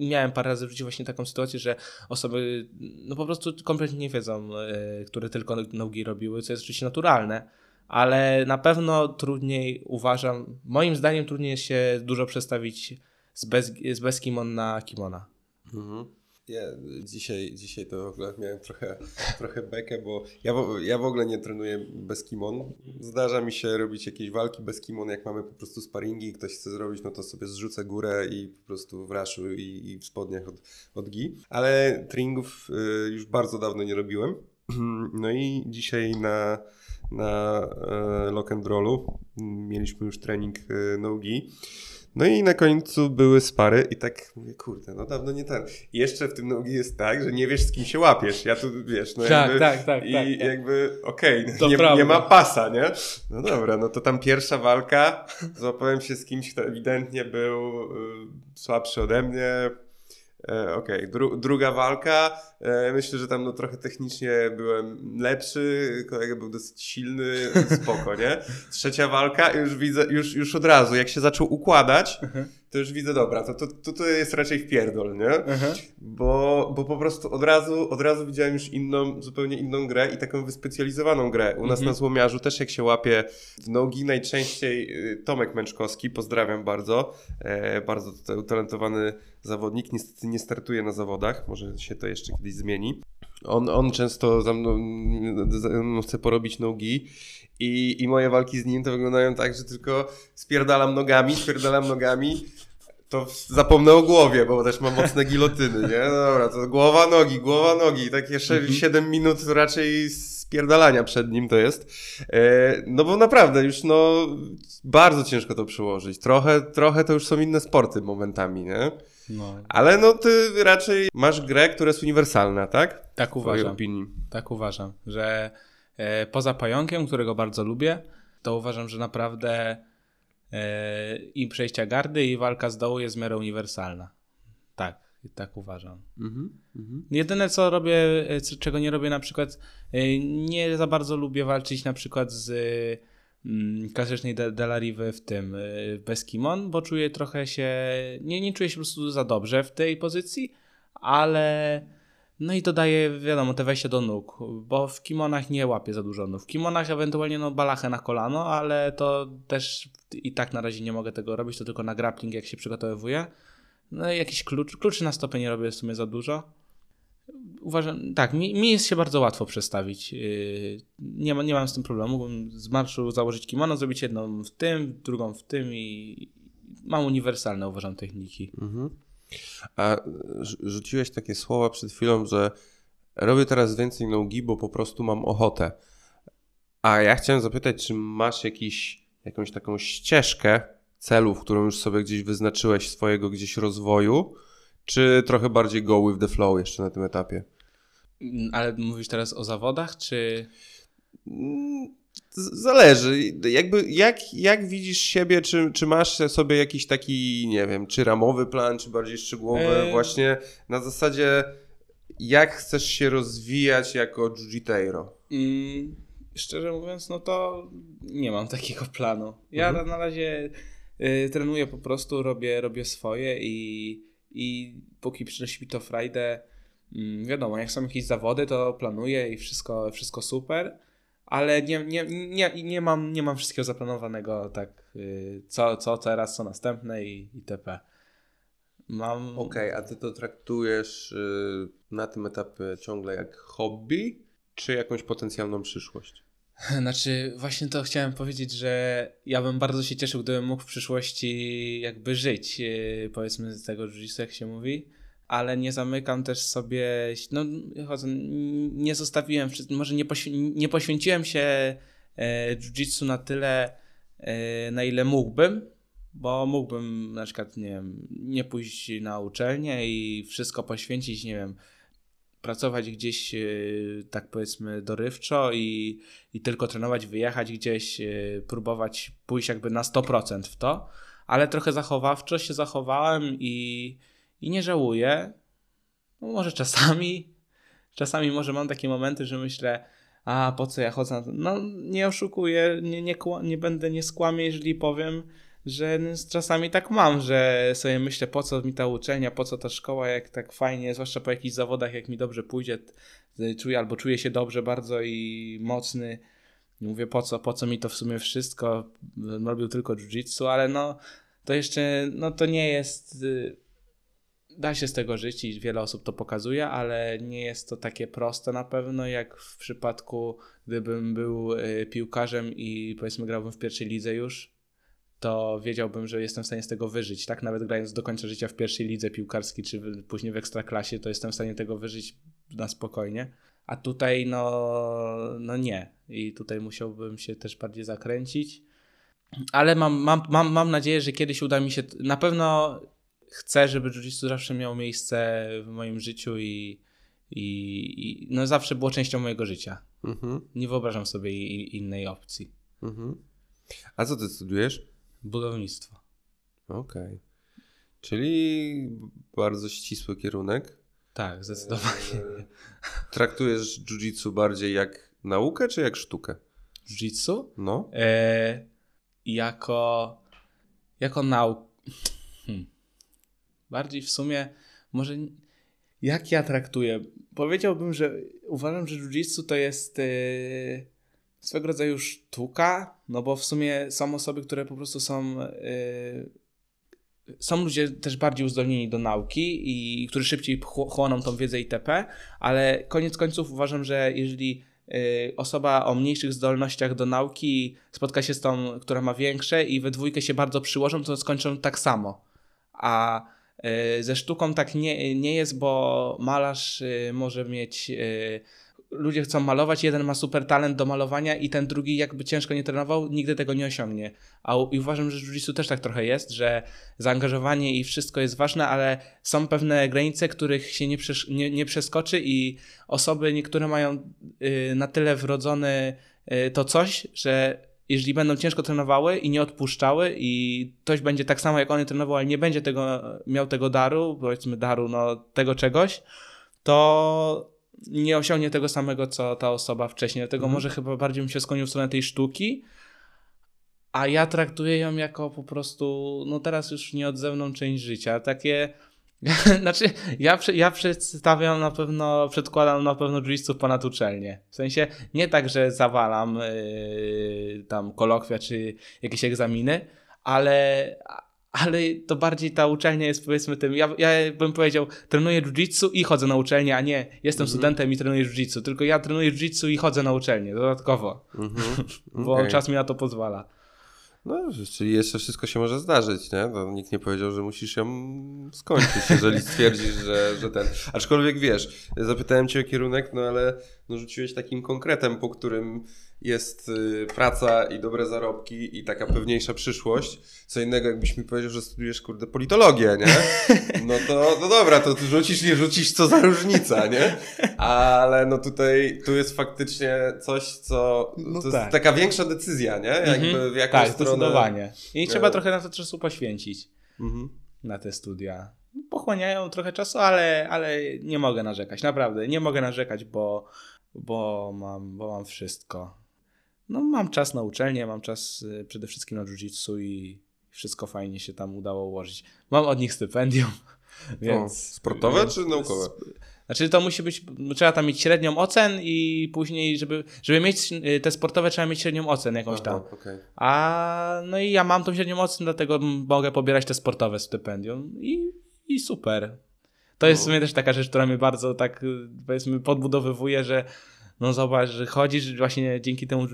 I miałem parę razy w życiu właśnie taką sytuację, że osoby no po prostu kompletnie nie wiedzą, e, które tylko nogi robiły, co jest oczywiście naturalne, ale na pewno trudniej uważam, moim zdaniem trudniej się dużo przestawić z bez, z bez kimon na kimona. Mhm. Ja dzisiaj, dzisiaj to w ogóle miałem trochę, trochę bekę, bo ja ja w ogóle nie trenuję bez kimon. Zdarza mi się robić jakieś walki bez kimon, jak mamy po prostu sparingi i ktoś chce zrobić, no to sobie zrzucę górę i po prostu w raszu i, i w spodniach od, od gi. Ale treningów y, już bardzo dawno nie robiłem. No i dzisiaj na, na e, lock and rollu mieliśmy już trening e, nogi. No i na końcu były spary i tak mówię, kurde, no dawno nie ten. I jeszcze w tym nogi jest tak, że nie wiesz z kim się łapiesz. Ja tu, wiesz, no Tak, jakby... tak, tak, I tak, tak. jakby, okej, To nie, nie ma pasa, nie? No dobra, no to tam pierwsza walka, złapałem się z kimś, kto ewidentnie był y, słabszy ode mnie. E, Okej, Dru- druga walka. E, myślę, że tam no, trochę technicznie byłem lepszy, kolega był dosyć silny, spoko, nie? Trzecia walka, już widzę, już, już od razu, jak się zaczął układać, to już widzę, dobra, to, to, to, to jest raczej wpierdol, nie? Aha. Bo, bo po prostu od razu, od razu widziałem już inną, zupełnie inną grę i taką wyspecjalizowaną grę. U nas Mhm. na Złomiarzu też jak się łapie w nogi, najczęściej y, Tomek Męczkowski, pozdrawiam bardzo, e, bardzo tutaj utalentowany zawodnik, niestety nie startuje na zawodach, może się to jeszcze kiedyś zmieni. On, on często za mną, za mną chce porobić nogi i, i moje walki z nim to wyglądają tak, że tylko spierdalam nogami, spierdalam nogami, to zapomnę o głowie, bo też mam mocne gilotyny, nie? No dobra, to głowa, nogi, głowa, nogi. Takie Mhm. 7 minut raczej spierdalania przed nim to jest. E, no bo naprawdę już no bardzo ciężko to przyłożyć. Trochę, trochę to już są inne sporty momentami, nie? No, Ale no ty raczej masz grę, która jest uniwersalna, tak? tak uważam. opinii. Tak uważam, że poza pająkiem, którego bardzo lubię, to uważam, że naprawdę e, i przejścia gardy, i walka z dołu jest w miarę uniwersalna. Tak, tak uważam. Mhm, mhm. Jedyne co robię, e, czego nie robię na przykład, e, nie za bardzo lubię walczyć na przykład z mm, klasycznej De- Delariwy w tym e, bez kimon, bo czuję trochę się, nie, nie czuję się po prostu za dobrze w tej pozycji, ale no i to daje, wiadomo, te wejście do nóg, bo w kimonach nie łapię za dużo nóg. W kimonach ewentualnie no balachę na kolano, ale to też i tak na razie nie mogę tego robić, to tylko na grappling jak się przygotowuję. No i jakiś klucz, kluczy na stopę nie robię w sumie za dużo. Uważam, tak, mi, mi jest się bardzo łatwo przestawić. Yy, nie, ma, nie mam z tym problemu. Mógłbym Z marszu założyć kimono, zrobić jedną w tym, drugą w tym i mam uniwersalne, uważam, techniki. Mhm. A rz- rzuciłeś takie słowa przed chwilą, że robię teraz więcej nogi, bo po prostu mam ochotę. A ja chciałem zapytać, czy masz jakiś, jakąś taką ścieżkę celów, którą już sobie gdzieś wyznaczyłeś swojego gdzieś rozwoju, czy trochę bardziej go with the flow jeszcze na tym etapie? Mm, Ale mówisz teraz o zawodach, czy... Zależy. Jakby jak, jak widzisz siebie, czy, czy masz sobie jakiś taki, nie wiem, czy ramowy plan, czy bardziej szczegółowy, Eee. właśnie na zasadzie jak chcesz się rozwijać jako jiu-jiteiro? Mm, szczerze mówiąc, no to nie mam takiego planu. Ja Mhm. na razie y, trenuję po prostu, robię, robię swoje i, i póki przynosi mi to frajdę, mm, wiadomo, jak są jakieś zawody, to planuję i wszystko, wszystko super, ale nie, nie, nie, nie, mam, nie mam wszystkiego zaplanowanego tak, y, co, co teraz, co następne i itp. Mam... Okej, a ty to traktujesz y, na tym etapie ciągle jak hobby, czy jakąś potencjalną przyszłość? Znaczy, właśnie to chciałem powiedzieć, że ja bym bardzo się cieszył, gdybym mógł w przyszłości jakby żyć, yy, powiedzmy z tego jiu jak się mówi, ale nie zamykam też sobie, no chodzę, nie zostawiłem, może nie, poświę- nie poświęciłem się e, jiu-jitsu na tyle, e, na ile mógłbym, bo mógłbym na przykład, nie wiem, nie pójść na uczelnię i wszystko poświęcić, nie wiem, pracować gdzieś, e, tak powiedzmy, dorywczo i, i tylko trenować, wyjechać gdzieś, próbować pójść jakby na 100% w to, ale trochę zachowawczo się zachowałem i, i nie żałuję. No może czasami, czasami może mam takie momenty, że myślę, a po co ja chodzę na to? No nie oszukuję, nie, nie, nie będę, nie skłamię, jeżeli powiem, że czasami tak mam, że sobie myślę, po co mi ta uczelnia, po co ta szkoła, jak tak fajnie, zwłaszcza po jakichś zawodach, jak mi dobrze pójdzie, t- czuję albo czuję się dobrze bardzo i mocny. Mówię, po co, po co mi to w sumie wszystko, robił tylko jiu-jitsu, ale no, to jeszcze, no to nie jest, y, da się z tego żyć i wiele osób to pokazuje, ale nie jest to takie proste na pewno, jak w przypadku, gdybym był y, piłkarzem i powiedzmy grałbym w pierwszej lidze już, to wiedziałbym, że jestem w stanie z tego wyżyć, tak? Nawet grając do końca życia w pierwszej lidze piłkarskiej, czy później w ekstraklasie, to jestem w stanie tego wyżyć na spokojnie. a tutaj no, no nie. I tutaj musiałbym się też bardziej zakręcić. Ale mam, mam, mam, mam nadzieję, że kiedyś uda mi się. Na pewno chcę, żeby jiu-jitsu zawsze miało miejsce w moim życiu i, i, i no zawsze było częścią mojego życia. Mhm. Nie wyobrażam sobie innej opcji. Mhm. A co ty studujesz? Budownictwo. Okej. Czyli bardzo ścisły kierunek. Tak, zdecydowanie. Traktujesz jiu-jitsu bardziej jak naukę, czy jak sztukę? Jiu-jitsu? No. E, jako jako nau... Hmm. Bardziej w sumie może jak ja traktuję? Powiedziałbym, że uważam, że jiu-jitsu to jest e, swego rodzaju sztuka, no bo w sumie są osoby, które po prostu są e, są ludzie też bardziej uzdolnieni do nauki i którzy szybciej chł- chłoną tą wiedzę itp., ale koniec końców uważam, że jeżeli y, osoba o mniejszych zdolnościach do nauki spotka się z tą, która ma większe i we dwójkę się bardzo przyłożą, to skończą tak samo. A ze sztuką tak nie, nie jest, bo malarz y, może mieć. y, Ludzie chcą malować, jeden ma super talent do malowania i ten drugi jakby ciężko nie trenował, nigdy tego nie osiągnie. A u- i uważam, że w jiu też tak trochę jest, że zaangażowanie i wszystko jest ważne, ale są pewne granice, których się nie, przesz- nie, nie przeskoczy i osoby niektóre mają y, na tyle wrodzone y, to coś, że jeżeli będą ciężko trenowały i nie odpuszczały i ktoś będzie tak samo jak one trenował, ale nie będzie tego, miał tego daru, powiedzmy daru, no tego czegoś, to nie osiągnie tego samego, co ta osoba wcześniej. Dlatego Mhm. może chyba bardziej bym się skłonił w stronę tej sztuki, a ja traktuję ją jako po prostu, no teraz już nieodzowną część życia. Takie, znaczy ja, ja przedstawiam na pewno, przedkładam na pewno jiu ponad uczelnię. W sensie nie tak, że zawalam yy, tam kolokwia czy jakieś egzaminy, ale, ale to bardziej ta uczelnia jest powiedzmy tym, ja, ja bym powiedział, trenuję jiu-jitsu i chodzę na uczelnię, a nie jestem Mhm. studentem i trenuję jiu-jitsu, tylko ja trenuję jiu-jitsu i chodzę na uczelnię dodatkowo, Mhm. bo czas mi na to pozwala. No, czyli jeszcze wszystko się może zdarzyć, nie? To nikt nie powiedział, że musisz ją skończyć, jeżeli stwierdzisz, że, że ten. Aczkolwiek wiesz, zapytałem cię o kierunek, no ale no, rzuciłeś takim konkretem, po którym jest y, praca i dobre zarobki i taka pewniejsza przyszłość. Co innego, jakbyś mi powiedział, że studiujesz, kurde, politologię, nie? No to no dobra, to ty rzucisz, nie rzucisz, co za różnica, nie? Ale no tutaj, tu jest faktycznie coś, co, No to tak. jest taka większa decyzja, nie? Jakby Mhm. w jaką tak, stronę... zdecydowanie. I Nie. trzeba trochę na to czasu poświęcić, Mhm. na te studia. Pochłaniają trochę czasu, ale, ale nie mogę narzekać, naprawdę. Nie mogę narzekać, bo, bo, mam, bo mam wszystko. No mam czas na uczelnię, mam czas y, przede wszystkim na jiu-jitsu i wszystko fajnie się tam udało ułożyć. Mam od nich stypendium, więc... O, sportowe więc- czy naukowe? Znaczy to musi być, trzeba tam mieć średnią ocen i później, żeby, żeby mieć y, te sportowe, trzeba mieć średnią ocen jakąś tam. Aha, okej. A no i ja mam tą średnią ocen, dlatego mogę pobierać te sportowe stypendium i, i super. To jest w No. sumie też taka rzecz, która mnie bardzo tak y, powiedzmy podbudowywuje, że no zobacz, że chodzisz właśnie dzięki temu,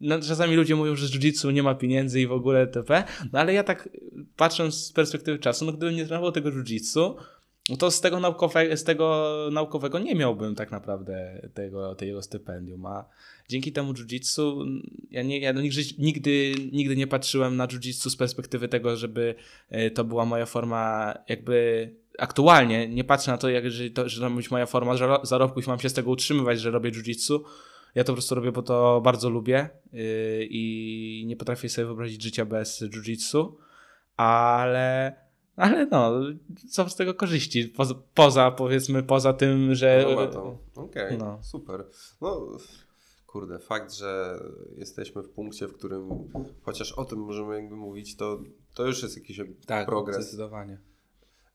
no czasami ludzie mówią, że jiu-jitsu nie ma pieniędzy i w ogóle itp., no ale ja tak patrząc z perspektywy czasu, no gdybym nie trenował tego jiu-jitsu, no to z tego, naukowe, z tego naukowego nie miałbym tak naprawdę tego, tego stypendium, a dzięki temu jiu-jitsu ja, nie, ja nigdy, nigdy, nigdy nie patrzyłem na jiu-jitsu z perspektywy tego, żeby e, to była moja forma jakby aktualnie, nie patrzę na to, jak, że, to, że to ma być moja forma zaro- zarobku i mam się z tego utrzymywać, że robię jiu-jitsu. Ja to po prostu robię, bo to bardzo lubię yy, i nie potrafię sobie wyobrazić życia bez jiu-jitsu, ale, ale no, są z tego korzyści, poza, poza powiedzmy, poza tym, że... No to. Okej, No. super. No, kurde, fakt, że jesteśmy w punkcie, w którym chociaż o tym możemy jakby mówić, to, to już jest jakiś tak, progres. zdecydowanie.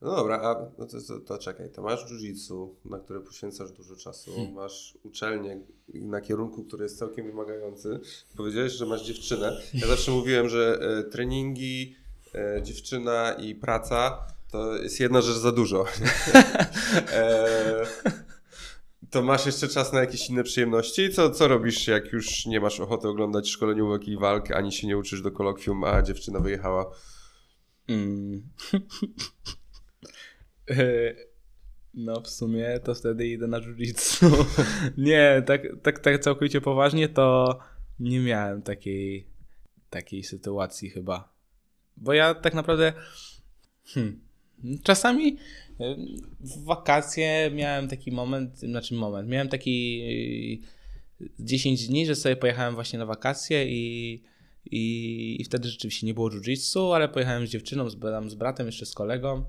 No dobra, a no to, to, to czekaj, to masz jiu-jitsu, na które poświęcasz dużo czasu, Hmm. masz uczelnię na kierunku, który jest całkiem wymagający. Powiedziałeś, że masz dziewczynę. Ja zawsze mówiłem, że e, treningi, e, dziewczyna i praca to jest jedna rzecz za dużo. e, to masz jeszcze czas na jakieś inne przyjemności? Co, co robisz, jak już nie masz ochoty oglądać szkoleniówek i walk, ani się nie uczysz do kolokwium, a dziewczyna wyjechała? Mm. No w sumie to wtedy idę na jiu-jitsu. nie, tak, tak, tak całkowicie poważnie to nie miałem takiej, takiej sytuacji chyba. Bo ja tak naprawdę hmm, czasami y, w wakacje miałem taki moment, znaczy moment, miałem taki 10 dni, że sobie pojechałem właśnie na wakacje i, i, i wtedy rzeczywiście nie było jiu-jitsu, ale pojechałem z dziewczyną, z, z bratem, jeszcze z kolegą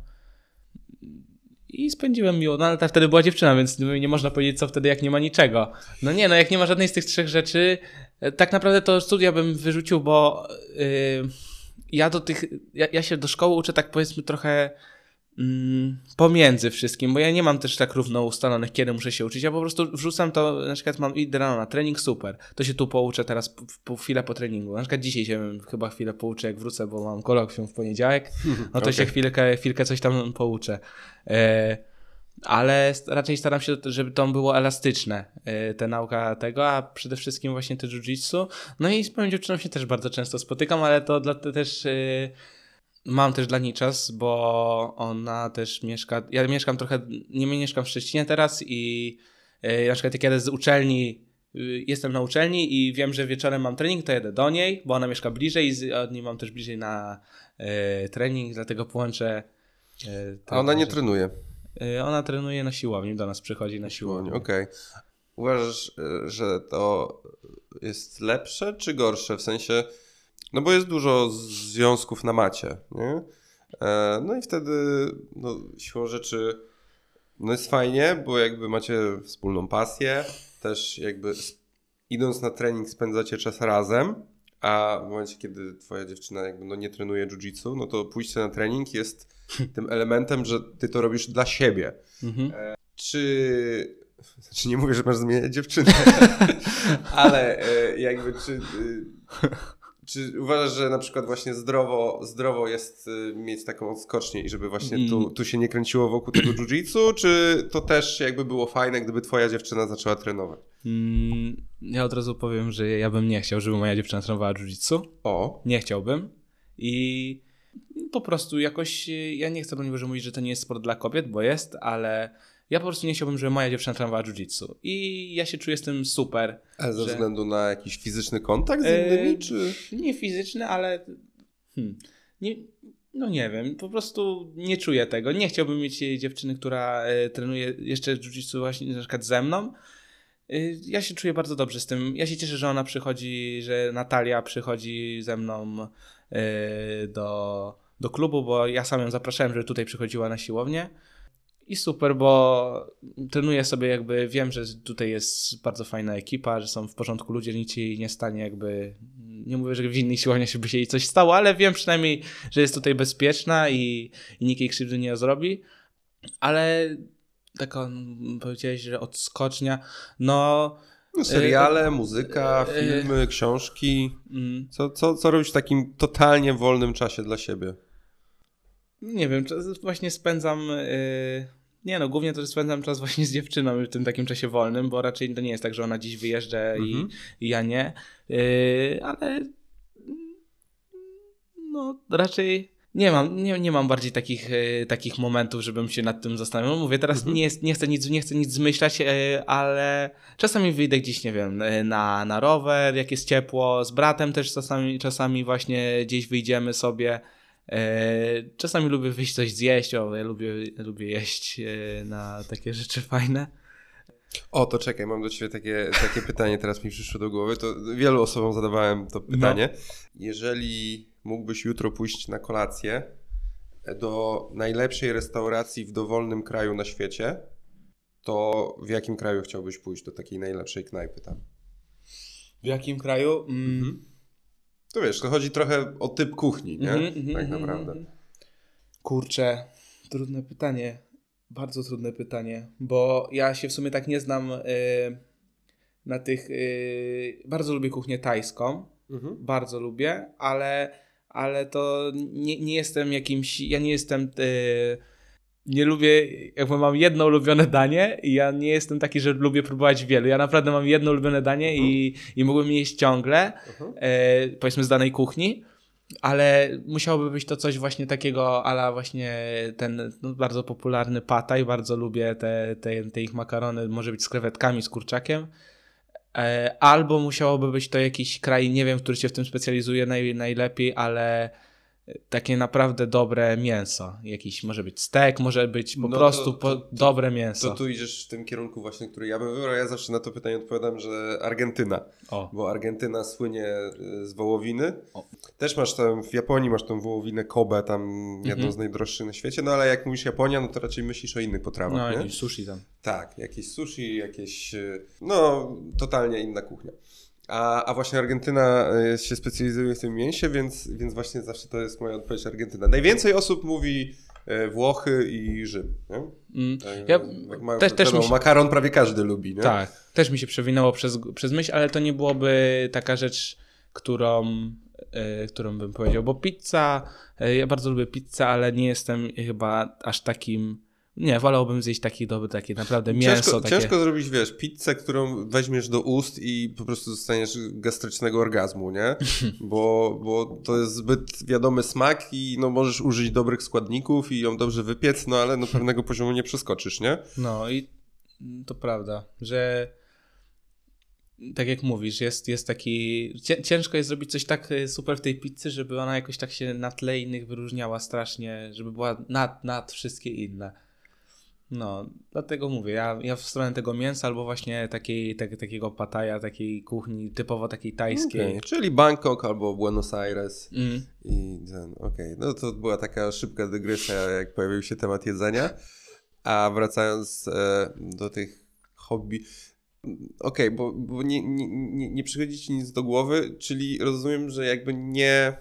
i spędziłem miło. No ale ta wtedy była dziewczyna, więc nie można powiedzieć, co wtedy, jak nie ma niczego. No nie, no jak nie ma żadnej z tych trzech rzeczy, e, tak naprawdę to studia bym wyrzucił, bo yy, ja do tych, ja, ja, się do szkoły uczę tak powiedzmy trochę pomiędzy wszystkim, bo ja nie mam też tak równo ustalonych, kiedy muszę się uczyć. Ja po prostu wrzucam to, na przykład mam idę rano na trening, super. To się tu pouczę teraz po, po chwilę po treningu. Na przykład dzisiaj się chyba chwilę pouczę, jak wrócę, bo mam kolokwium w poniedziałek. No to okay. się chwilkę, chwilkę coś tam pouczę. E, ale raczej staram się, żeby to było elastyczne, e, ta nauka tego, a przede wszystkim właśnie te jiu-jitsu. No i z moją dziewczyną się też bardzo często spotykam, ale to dla, też... E, Mam też dla niej czas, bo ona też mieszka. Ja mieszkam trochę, nie mieszkam w Szczecinie teraz i yy, na przykład jak jadę z uczelni, yy, jestem na uczelni i wiem, że wieczorem mam trening, to jedę do niej, bo ona mieszka bliżej i od niej mam też bliżej na yy, trening, dlatego połączę. A ona nie trenuje? ona trenuje na siłowni, do nas przychodzi na siłownię. Okej. Okay. Uważasz, że to jest lepsze czy gorsze? W sensie no bo jest dużo związków na macie, nie? E, no i wtedy no, siłą rzeczy no jest fajnie, bo jakby macie wspólną pasję, też jakby idąc na trening spędzacie czas razem, a w momencie, kiedy twoja dziewczyna jakby no nie trenuje jiu-jitsu, no to pójście na trening jest tym elementem, że ty to robisz dla siebie. Mhm. E, czy znaczy nie mówię, że masz zmieniać dziewczynę, ale e, jakby czy y, czy uważasz, że na przykład właśnie zdrowo, zdrowo jest y, mieć taką odskocznię i żeby właśnie tu, mm. tu się nie kręciło wokół tego jiu-jitsu, czy to też jakby było fajne, gdyby twoja dziewczyna zaczęła trenować? Mm, ja od razu powiem, że ja bym nie chciał, żeby moja dziewczyna trenowała jiu-jitsu. O. Nie chciałbym. I po prostu jakoś, y, ja nie chcę broń Boże mówić, że to nie jest sport dla kobiet, bo jest, ale ja po prostu nie chciałbym, żeby moja dziewczyna trenowała jiu-jitsu. I ja się czuję z tym super. Ale ze że... względu na jakiś fizyczny kontakt z innymi, e, czy... Nie fizyczny, ale... Hmm. Nie, no nie wiem, po prostu nie czuję tego. Nie chciałbym mieć dziewczyny, która e, trenuje jeszcze jiu-jitsu właśnie na przykład ze mną. E, ja się czuję bardzo dobrze z tym. Ja się cieszę, że ona przychodzi, że Natalia przychodzi ze mną e, do, do klubu, bo ja sam ją zapraszałem, żeby tutaj przychodziła na siłownię. I super, bo trenuję sobie jakby, wiem, że tutaj jest bardzo fajna ekipa, że są w porządku ludzie, nic jej nie stanie jakby, nie mówię, że w innej siłowni się by się jej coś stało, ale wiem przynajmniej, że jest tutaj bezpieczna i, i nikt jej krzywdy nie zrobi, ale taka powiedziałeś, że odskocznia, no... No, seriale, muzyka, e, filmy, e, książki. Mm. Co, co, co robisz w takim totalnie wolnym czasie dla siebie? Nie wiem, właśnie spędzam. Yy, nie no, głównie to spędzam czas właśnie z dziewczyną w tym takim czasie wolnym, bo raczej to nie jest tak, że ona dziś wyjeżdża mhm. i, i, ja nie. Yy, ale no raczej nie mam, nie, nie mam bardziej takich, e, takich momentów, żebym się nad tym zastanawiał. Mówię, teraz mhm. nie, nie, chcę nic, nie chcę nic zmyślać, e, ale czasami wyjdę gdzieś, nie wiem, e, na, na rower, jak jest ciepło, z bratem też czasami, czasami właśnie gdzieś wyjdziemy sobie. E, czasami lubię wyjść coś zjeść, o, ja lubię, lubię jeść e, na takie rzeczy fajne. O, to czekaj, mam do Ciebie takie, takie pytanie, teraz mi przyszło do głowy. To wielu osobom zadawałem to pytanie. No. Jeżeli mógłbyś jutro pójść na kolację do najlepszej restauracji w dowolnym kraju na świecie, to w jakim kraju chciałbyś pójść do takiej najlepszej knajpy tam? W jakim kraju? Mm. Mhm. To wiesz, to chodzi trochę o typ kuchni, nie? Mm -hmm, tak naprawdę. Mm -hmm. Kurczę, trudne pytanie. Bardzo trudne pytanie, bo ja się w sumie tak nie znam y, na tych. Y, bardzo lubię kuchnię tajską. -hmm. Bardzo lubię, ale, ale to nie, nie jestem jakimś. Ja nie jestem. Y, nie lubię, jakby mam jedno ulubione danie i ja nie jestem taki, że lubię próbować wielu. Ja naprawdę mam jedno ulubione danie -huh. i, mhm. i mógłbym jeść ciągle, -huh. e, powiedzmy z danej kuchni, ale musiałoby być to coś właśnie takiego, ala właśnie ten no, bardzo popularny pataj, bardzo lubię te, te, te ich makarony, może być z krewetkami, z kurczakiem. E, albo musiałoby być to jakiś kraj, nie wiem, który się w tym specjalizuje naj, najlepiej, ale takie naprawdę dobre mięso. Jakiś może być stek, może być po No prostu to- po, to- dobre mięso. To tu idziesz w tym kierunku właśnie, który ja bym wybrał. Ja zawsze na to pytanie odpowiadam, że Argentyna. O. Bo Argentyna słynie y, z wołowiny. O. Też masz tam, w Japonii masz tą wołowinę Kobe, tam jedną Mhm. z najdroższych na świecie, no ale jak mówisz Japonia, no to raczej myślisz o innych potrawach, No, nie? jakiś sushi tam. Tak, jakieś sushi, jakieś, y, no totalnie inna kuchnia. A, a właśnie Argentyna y, się specjalizuje w tym mięsie, więc, więc właśnie zawsze to jest moja odpowiedź Argentyna. Najwięcej osób mówi y, Włochy i Rzym. Mm. Tak, Ja ma, też- też mi się- Makaron prawie każdy lubi, nie? Tak, też mi się przewinęło przez, przez myśl, ale to nie byłoby taka rzecz, którą, e, którą bym powiedział, bo pizza, e, ja bardzo lubię pizzę, ale nie jestem chyba aż takim, nie, wolałbym zjeść taki dobry, takie naprawdę mięso. Ciężko, takie... ciężko zrobić, wiesz, pizzę, którą weźmiesz do ust i po prostu dostaniesz gastrycznego orgazmu, nie? Bo, bo to jest zbyt wiadomy smak i no możesz użyć dobrych składników i ją dobrze wypiec, no ale no pewnego poziomu nie przeskoczysz, nie? No i to prawda, że tak jak mówisz, jest, jest taki. cię- Ciężko jest zrobić coś tak y, super w tej pizzy, żeby ona jakoś tak się na tle innych wyróżniała strasznie, żeby była nad, nad wszystkie inne. No, dlatego mówię, ja, ja w stronę tego mięsa albo właśnie takiej, tak, takiego pataja, takiej kuchni typowo takiej tajskiej. Okej, Czyli Bangkok albo Buenos Aires Mm. i ten, okej. No to była taka szybka dygresja, jak pojawił się temat jedzenia. A wracając e, do tych hobby. Okej, bo, bo nie, nie, nie, nie przychodzi ci nic do głowy, czyli rozumiem, że jakby nie,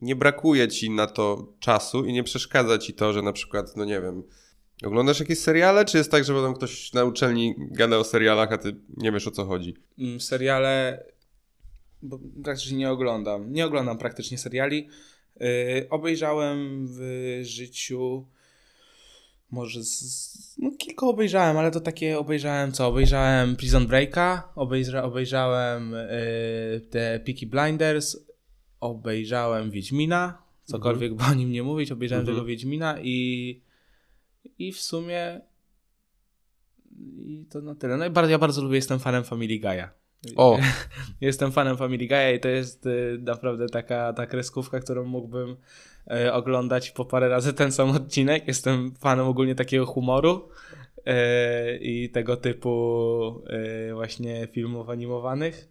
nie brakuje ci na to czasu i nie przeszkadza ci to, że na przykład, no nie wiem, oglądasz jakieś seriale, czy jest tak, że potem ktoś na uczelni gada o serialach, a ty nie wiesz o co chodzi? Mm, seriale bo praktycznie nie oglądam. Nie oglądam praktycznie seriali. Yy, obejrzałem w życiu może z, no kilka obejrzałem, ale to takie obejrzałem co? Obejrzałem Prison Breaka, obejrza, obejrzałem yy, te Peaky Blinders, obejrzałem Wiedźmina, cokolwiek by o nim nie mówić, obejrzałem Mhm. tego Wiedźmina i i w sumie i to na tyle. No i bardzo, ja bardzo lubię, jestem fanem Family Guy'a. O. Jestem fanem Family Guy'a i to jest y, naprawdę taka ta kreskówka, którą mógłbym y, oglądać po parę razy ten sam odcinek. Jestem fanem ogólnie takiego humoru y, i tego typu y, właśnie filmów animowanych.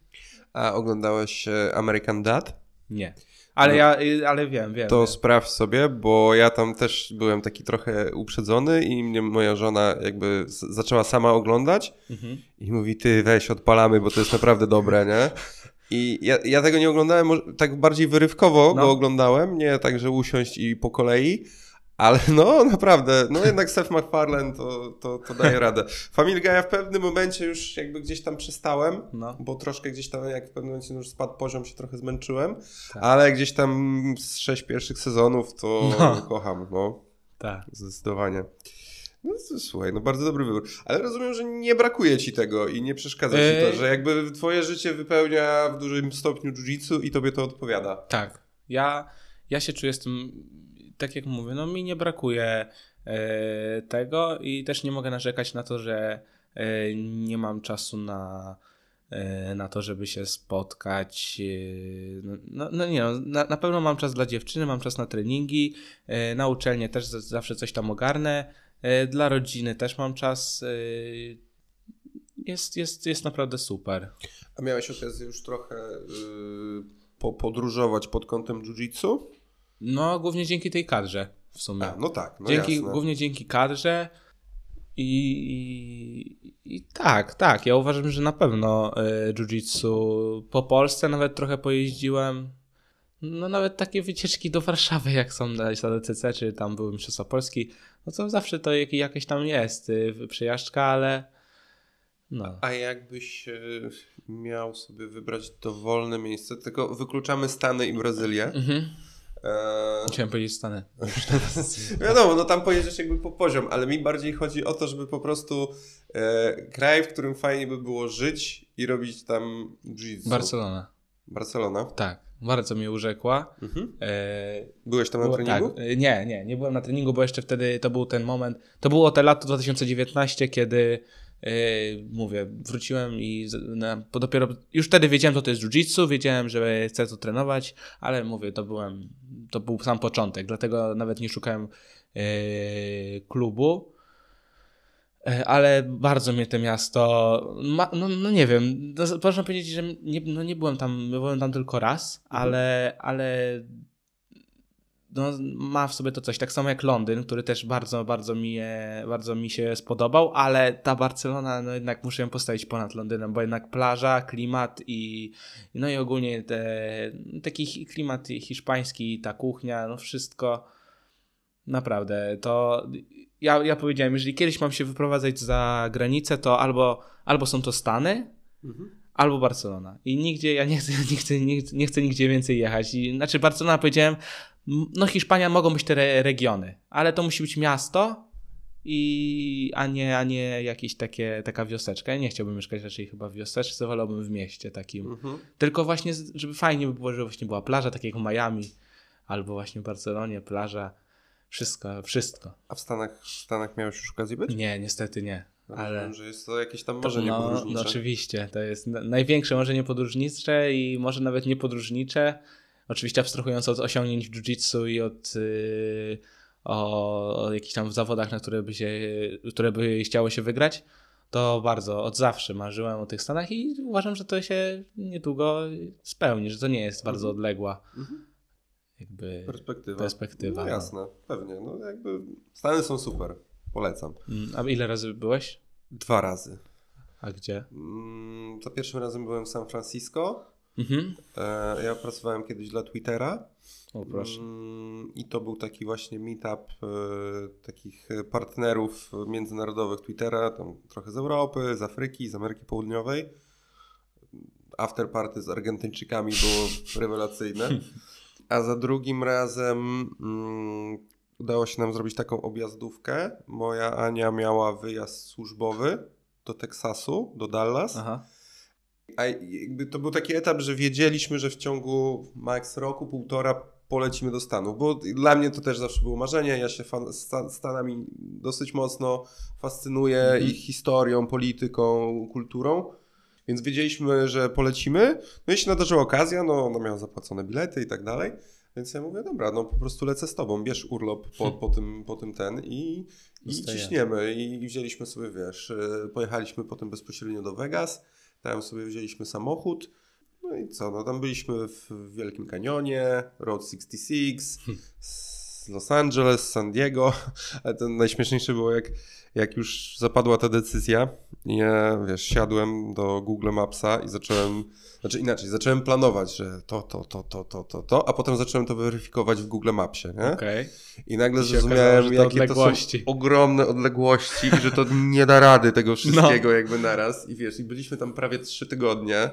A oglądałeś e, American Dad? Nie. Ale No. ja, y, ale wiem, wiem. To wiem. sprawdź sobie, bo ja tam też byłem taki trochę uprzedzony i mnie moja żona jakby zaczęła sama oglądać Mhm. i mówi, ty weź odpalamy, bo to jest naprawdę dobre, nie? I ja, ja tego nie oglądałem tak bardziej wyrywkowo, No. go oglądałem, nie tak, że usiąść i po kolei, ale no naprawdę, no jednak Seth MacFarlane to, to, to daje radę. Family Guy'a w pewnym momencie już jakby gdzieś tam przystałem, No. bo troszkę gdzieś tam, jak w pewnym momencie już spadł poziom, się trochę zmęczyłem, Tak. ale gdzieś tam z sześć pierwszych sezonów to No. kocham, no, Tak. zdecydowanie. No to, słuchaj, no bardzo dobry wybór. Ale rozumiem, że nie brakuje ci tego i nie przeszkadza ci Eee. to, że jakby twoje życie wypełnia w dużym stopniu jiu-jitsu i tobie to odpowiada. Tak. Ja, ja się czuję z tym, tak jak mówię, no mi nie brakuje e, tego i też nie mogę narzekać na to, że e, nie mam czasu na, e, na to, żeby się spotkać. no, no, no nie no, na, na pewno mam czas dla dziewczyny, mam czas na treningi, na uczelnię też zawsze coś tam ogarnę, dla rodziny też mam czas. jest, jest, jest naprawdę super. A miałeś okazję już trochę yy, po, podróżować pod kątem jiu-jitsu? No, głównie dzięki tej kadrze w sumie. A, no tak, no dzięki, jasne. głównie dzięki kadrze. I, i, I tak, tak. Ja uważam, że na pewno y, jiu-jitsu po Polsce nawet trochę pojeździłem. No nawet takie wycieczki do Warszawy, jak są na SADCC, czy tam były Mistrzostwa Polski, no to zawsze to jak, jakaś tam jest y, przejażdżka, ale no. A jakbyś e, miał sobie wybrać dowolne miejsce, tylko wykluczamy Stany i Brazylię. Mhm. E, Chciałem powiedzieć Stany. Wiadomo, no tam pojedziesz jakby po poziom, ale mi bardziej chodzi o to, żeby po prostu e, kraj, w którym fajnie by było żyć i robić tam jiu-jitsu. Barcelona. Barcelona. Tak, bardzo mnie urzekła. Mhm. E, Byłeś tam na było- treningu? Tak, e, nie, nie, nie byłem na treningu, bo jeszcze wtedy to był ten moment, to było te lato 2019, kiedy mówię, wróciłem i na, dopiero, już wtedy wiedziałem, co to jest jiu-jitsu, wiedziałem, że chcę to trenować, ale mówię, to byłem, to był sam początek, dlatego nawet nie szukałem e, klubu. E, Ale bardzo mnie to miasto. Ma, no, no nie wiem, no, można powiedzieć, że nie, no nie byłem tam, byłem tam tylko raz, ale, ale no, ma w sobie to coś. Tak samo jak Londyn, który też bardzo, bardzo mi, bardzo mi się spodobał, ale ta Barcelona, no jednak muszę ją postawić ponad Londynem, bo jednak plaża, klimat i no i ogólnie te, taki klimat hiszpański, ta kuchnia, no wszystko. Naprawdę, to ja, ja powiedziałem, jeżeli kiedyś mam się wyprowadzać za granicę, to albo, albo są to Stany, Mhm. albo Barcelona. I nigdzie, ja nie chcę, nie chcę, nie chcę, nie chcę nigdzie więcej jechać. I, znaczy Barcelona powiedziałem, no Hiszpania mogą być te re, regiony, ale to musi być miasto i, a nie, a nie jakieś takie, taka wioseczka. Ja nie chciałbym mieszkać raczej chyba w wioseczce, wolałbym w mieście takim. Mhm. Tylko właśnie, żeby fajnie by było, żeby właśnie była plaża, tak jak w Miami, albo właśnie w Barcelonie, plaża. Wszystko, wszystko. A w Stanach, w Stanach miałeś już okazję być? Nie, niestety nie. Ale Rozumiem, że jest to jakieś tam marzenie no, podróżnicze. no oczywiście, to jest na- największe marzenie podróżnicze i może nawet niepodróżnicze. Oczywiście abstrahując od osiągnięć w jiu-jitsu i od yy, o, o jakichś tam zawodach, na które by się, które by chciało się wygrać, to bardzo od zawsze marzyłem o tych Stanach i uważam, że to się niedługo spełni, że to nie jest bardzo Mhm. odległa Mhm. jakby Perspektywa. perspektywa. No jasne, pewnie. No jakby Stany są super. Polecam. Mm, A ile razy byłeś? Dwa razy. A gdzie? Mm, Za pierwszym razem byłem w San Francisco. Mhm. E, Ja pracowałem kiedyś dla Twittera. O proszę. Mm, I to był taki właśnie meetup e, takich partnerów międzynarodowych Twittera, tam trochę z Europy, z Afryki, z Ameryki Południowej. Afterparty z Argentyńczykami było rewelacyjne. A za drugim razem mm, udało się nam zrobić taką objazdówkę. Moja Ania miała wyjazd służbowy do Teksasu, do Dallas. Aha. A jakby to był taki etap, że wiedzieliśmy, że w ciągu max roku, półtora polecimy do Stanów, bo dla mnie to też zawsze było marzenie. Ja się fan, Sta- Stanami dosyć mocno fascynuję Mhm. ich historią, polityką, kulturą. Więc wiedzieliśmy, że polecimy. No i się nadarzyła okazja, no ona miała zapłacone bilety i tak dalej. Więc ja mówię, dobra, no po prostu lecę z tobą, bierz urlop po, po, tym, po tym ten i, i ciśniemy. I wzięliśmy sobie, wiesz, y, pojechaliśmy potem bezpośrednio do Vegas, tam sobie wzięliśmy samochód. No i co, no tam byliśmy w Wielkim Kanionie, Road 66, z Los Angeles, San Diego, ale to najśmieszniejsze było jak, jak już zapadła ta decyzja, ja, wiesz, siadłem do Google Mapsa i zacząłem, znaczy inaczej, zacząłem planować, że to, to, to, to, to, to, to, a potem zacząłem to weryfikować w Google Mapsie, nie? Okej. I nagle I zrozumiałem, okazało, to jakie to są ogromne odległości i że to nie da rady tego wszystkiego No. jakby naraz. I wiesz, i byliśmy tam prawie trzy tygodnie,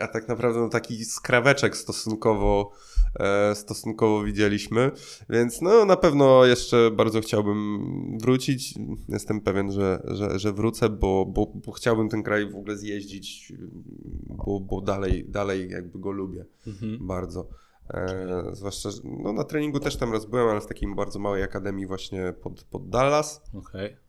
a tak naprawdę no, taki skraweczek stosunkowo, e, stosunkowo widzieliśmy. Więc no na pewno jeszcze bardzo chciałbym wrócić. Jestem pewien, że, że, że wrócę, bo, bo, bo chciałbym ten kraj w ogóle zjeździć, bo, bo dalej, dalej jakby go lubię Mhm. bardzo. E, zwłaszcza, że no na treningu też tam raz byłem, ale w takiej bardzo małej akademii właśnie pod, pod Dallas. Okej. E,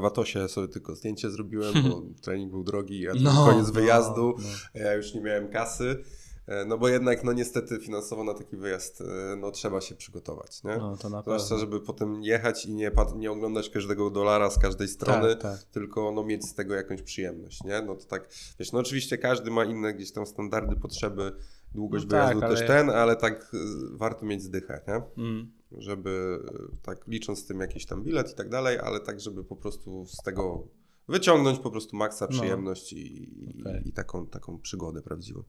w Atosie sobie tylko zdjęcie zrobiłem, bo trening był drogi, a No, koniec no, wyjazdu. no. Ja już nie miałem kasy. E, no bo jednak, no niestety finansowo na taki wyjazd, e, no trzeba się przygotować, nie? No to na Zwłaszcza, pewno. żeby potem jechać i nie, nie oglądać każdego dolara z każdej strony, Tak, tak. tylko no, mieć z tego jakąś przyjemność, nie? No to tak, wiesz, no oczywiście każdy ma inne gdzieś tam standardy, potrzeby, długość No tak, wyjazdu ale- też ten, ale tak warto mieć zdychę, nie? Mm. Żeby y, tak licząc z tym jakiś tam bilet i tak dalej, ale tak, żeby po prostu z tego wyciągnąć po prostu maksa No. przyjemność i, i- Okej. i taką, taką przygodę prawdziwą.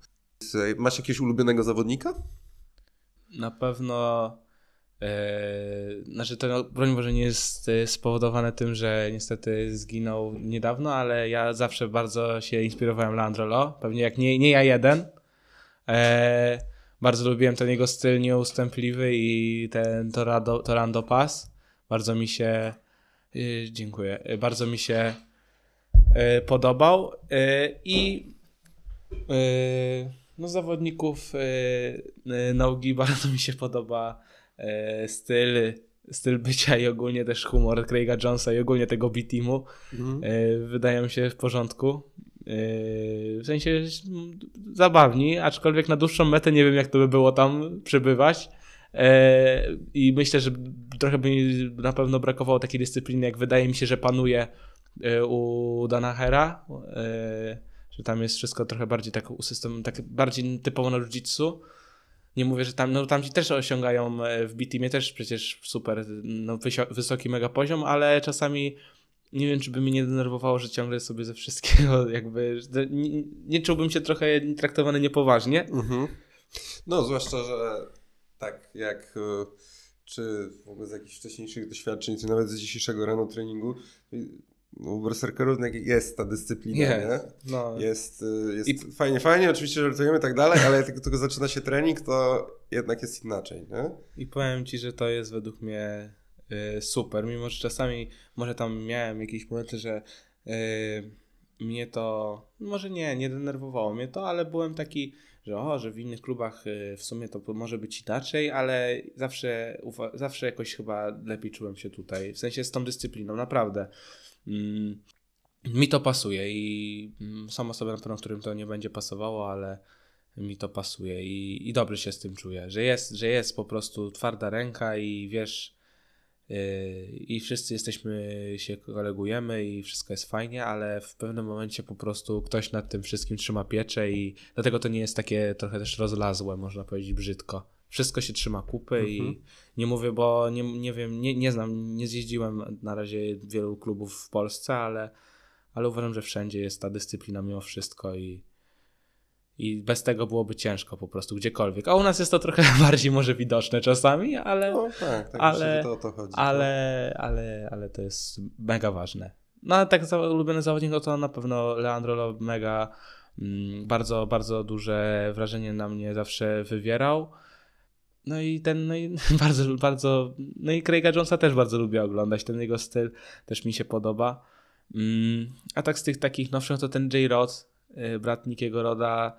Masz jakiegoś ulubionego zawodnika? Na pewno. E, znaczy, to no, broń Boże nie jest e, spowodowane tym, że niestety zginął niedawno, ale ja zawsze bardzo się inspirowałem Landrolo. Pewnie jak nie, nie ja jeden. E, bardzo lubiłem ten jego styl nieustępliwy i ten Torado, Torando Pass. Bardzo mi się. e, dziękuję. E, bardzo mi się e, podobał. I no zawodników nogi bardzo mi się podoba styl, styl bycia i ogólnie też humor Craiga Jonesa i ogólnie tego B-teamu. Mhm. Wydają mi się w porządku. Yy, w sensie zabawni, aczkolwiek na dłuższą metę nie wiem jak to by było tam przebywać. Yy, I myślę, że trochę by na pewno brakowało takiej dyscypliny, jak wydaje mi się, że panuje yy, u Danahera. Że tam jest wszystko trochę bardziej tak usystem, tak bardziej typowo na jiu-jitsu. Nie mówię, że tam, no tam ci też osiągają e, w B-Teamie też przecież super, no wysoki mega poziom, ale czasami nie wiem, czy by mnie nie denerwowało, że ciągle sobie ze wszystkiego jakby, nie, nie czułbym się trochę traktowany niepoważnie. Mhm. No, zwłaszcza, że tak jak y, czy w ogóle z jakichś wcześniejszych doświadczeń, czy nawet z dzisiejszego rano treningu, no, u berserkerów jest ta dyscyplina, Jest, nie? no. Jest, y, jest I- fajnie, fajnie, oczywiście żartujemy i tak dalej, ale jak tylko, tylko zaczyna się trening, to jednak jest inaczej, nie? I powiem ci, że to jest według mnie super, mimo że czasami może tam miałem jakieś momenty, że y, mnie to, może nie, nie denerwowało mnie to, ale byłem taki, że o, że w innych klubach y, w sumie to może być inaczej, ale zawsze, zawsze jakoś chyba lepiej czułem się tutaj, w sensie z tą dyscypliną, naprawdę. Mm, mi to pasuje i mm, są osoby na pewno, którym to nie będzie pasowało, ale mi to pasuje i, i dobrze się z tym czuję, że jest, że jest po prostu twarda ręka i wiesz, i wszyscy jesteśmy, się kolegujemy i wszystko jest fajnie, ale w pewnym momencie po prostu ktoś nad tym wszystkim trzyma pieczę i dlatego to nie jest takie trochę też rozlazłe, można powiedzieć brzydko. Wszystko się trzyma kupy i Mhm. nie mówię, bo nie, nie wiem, nie, nie znam, nie zjeździłem na razie wielu klubów w Polsce, ale, ale uważam, że wszędzie jest ta dyscyplina mimo wszystko i, i bez tego byłoby ciężko po prostu gdziekolwiek. A u nas jest to trochę bardziej może widoczne czasami, ale, No tak, tak Ale- to o to chodzi. ale, ale, ale to jest mega ważne. No ale tak za ulubiony zawodnik, no to na pewno Leandro mega mm, bardzo, bardzo duże wrażenie na mnie zawsze wywierał. No i ten, no i bardzo, bardzo, no i Craiga Jonesa też bardzo lubię oglądać, ten jego styl też mi się podoba. Mm, a tak z tych takich nowszych, to ten J. Rod, y, brat Nikiego Roda,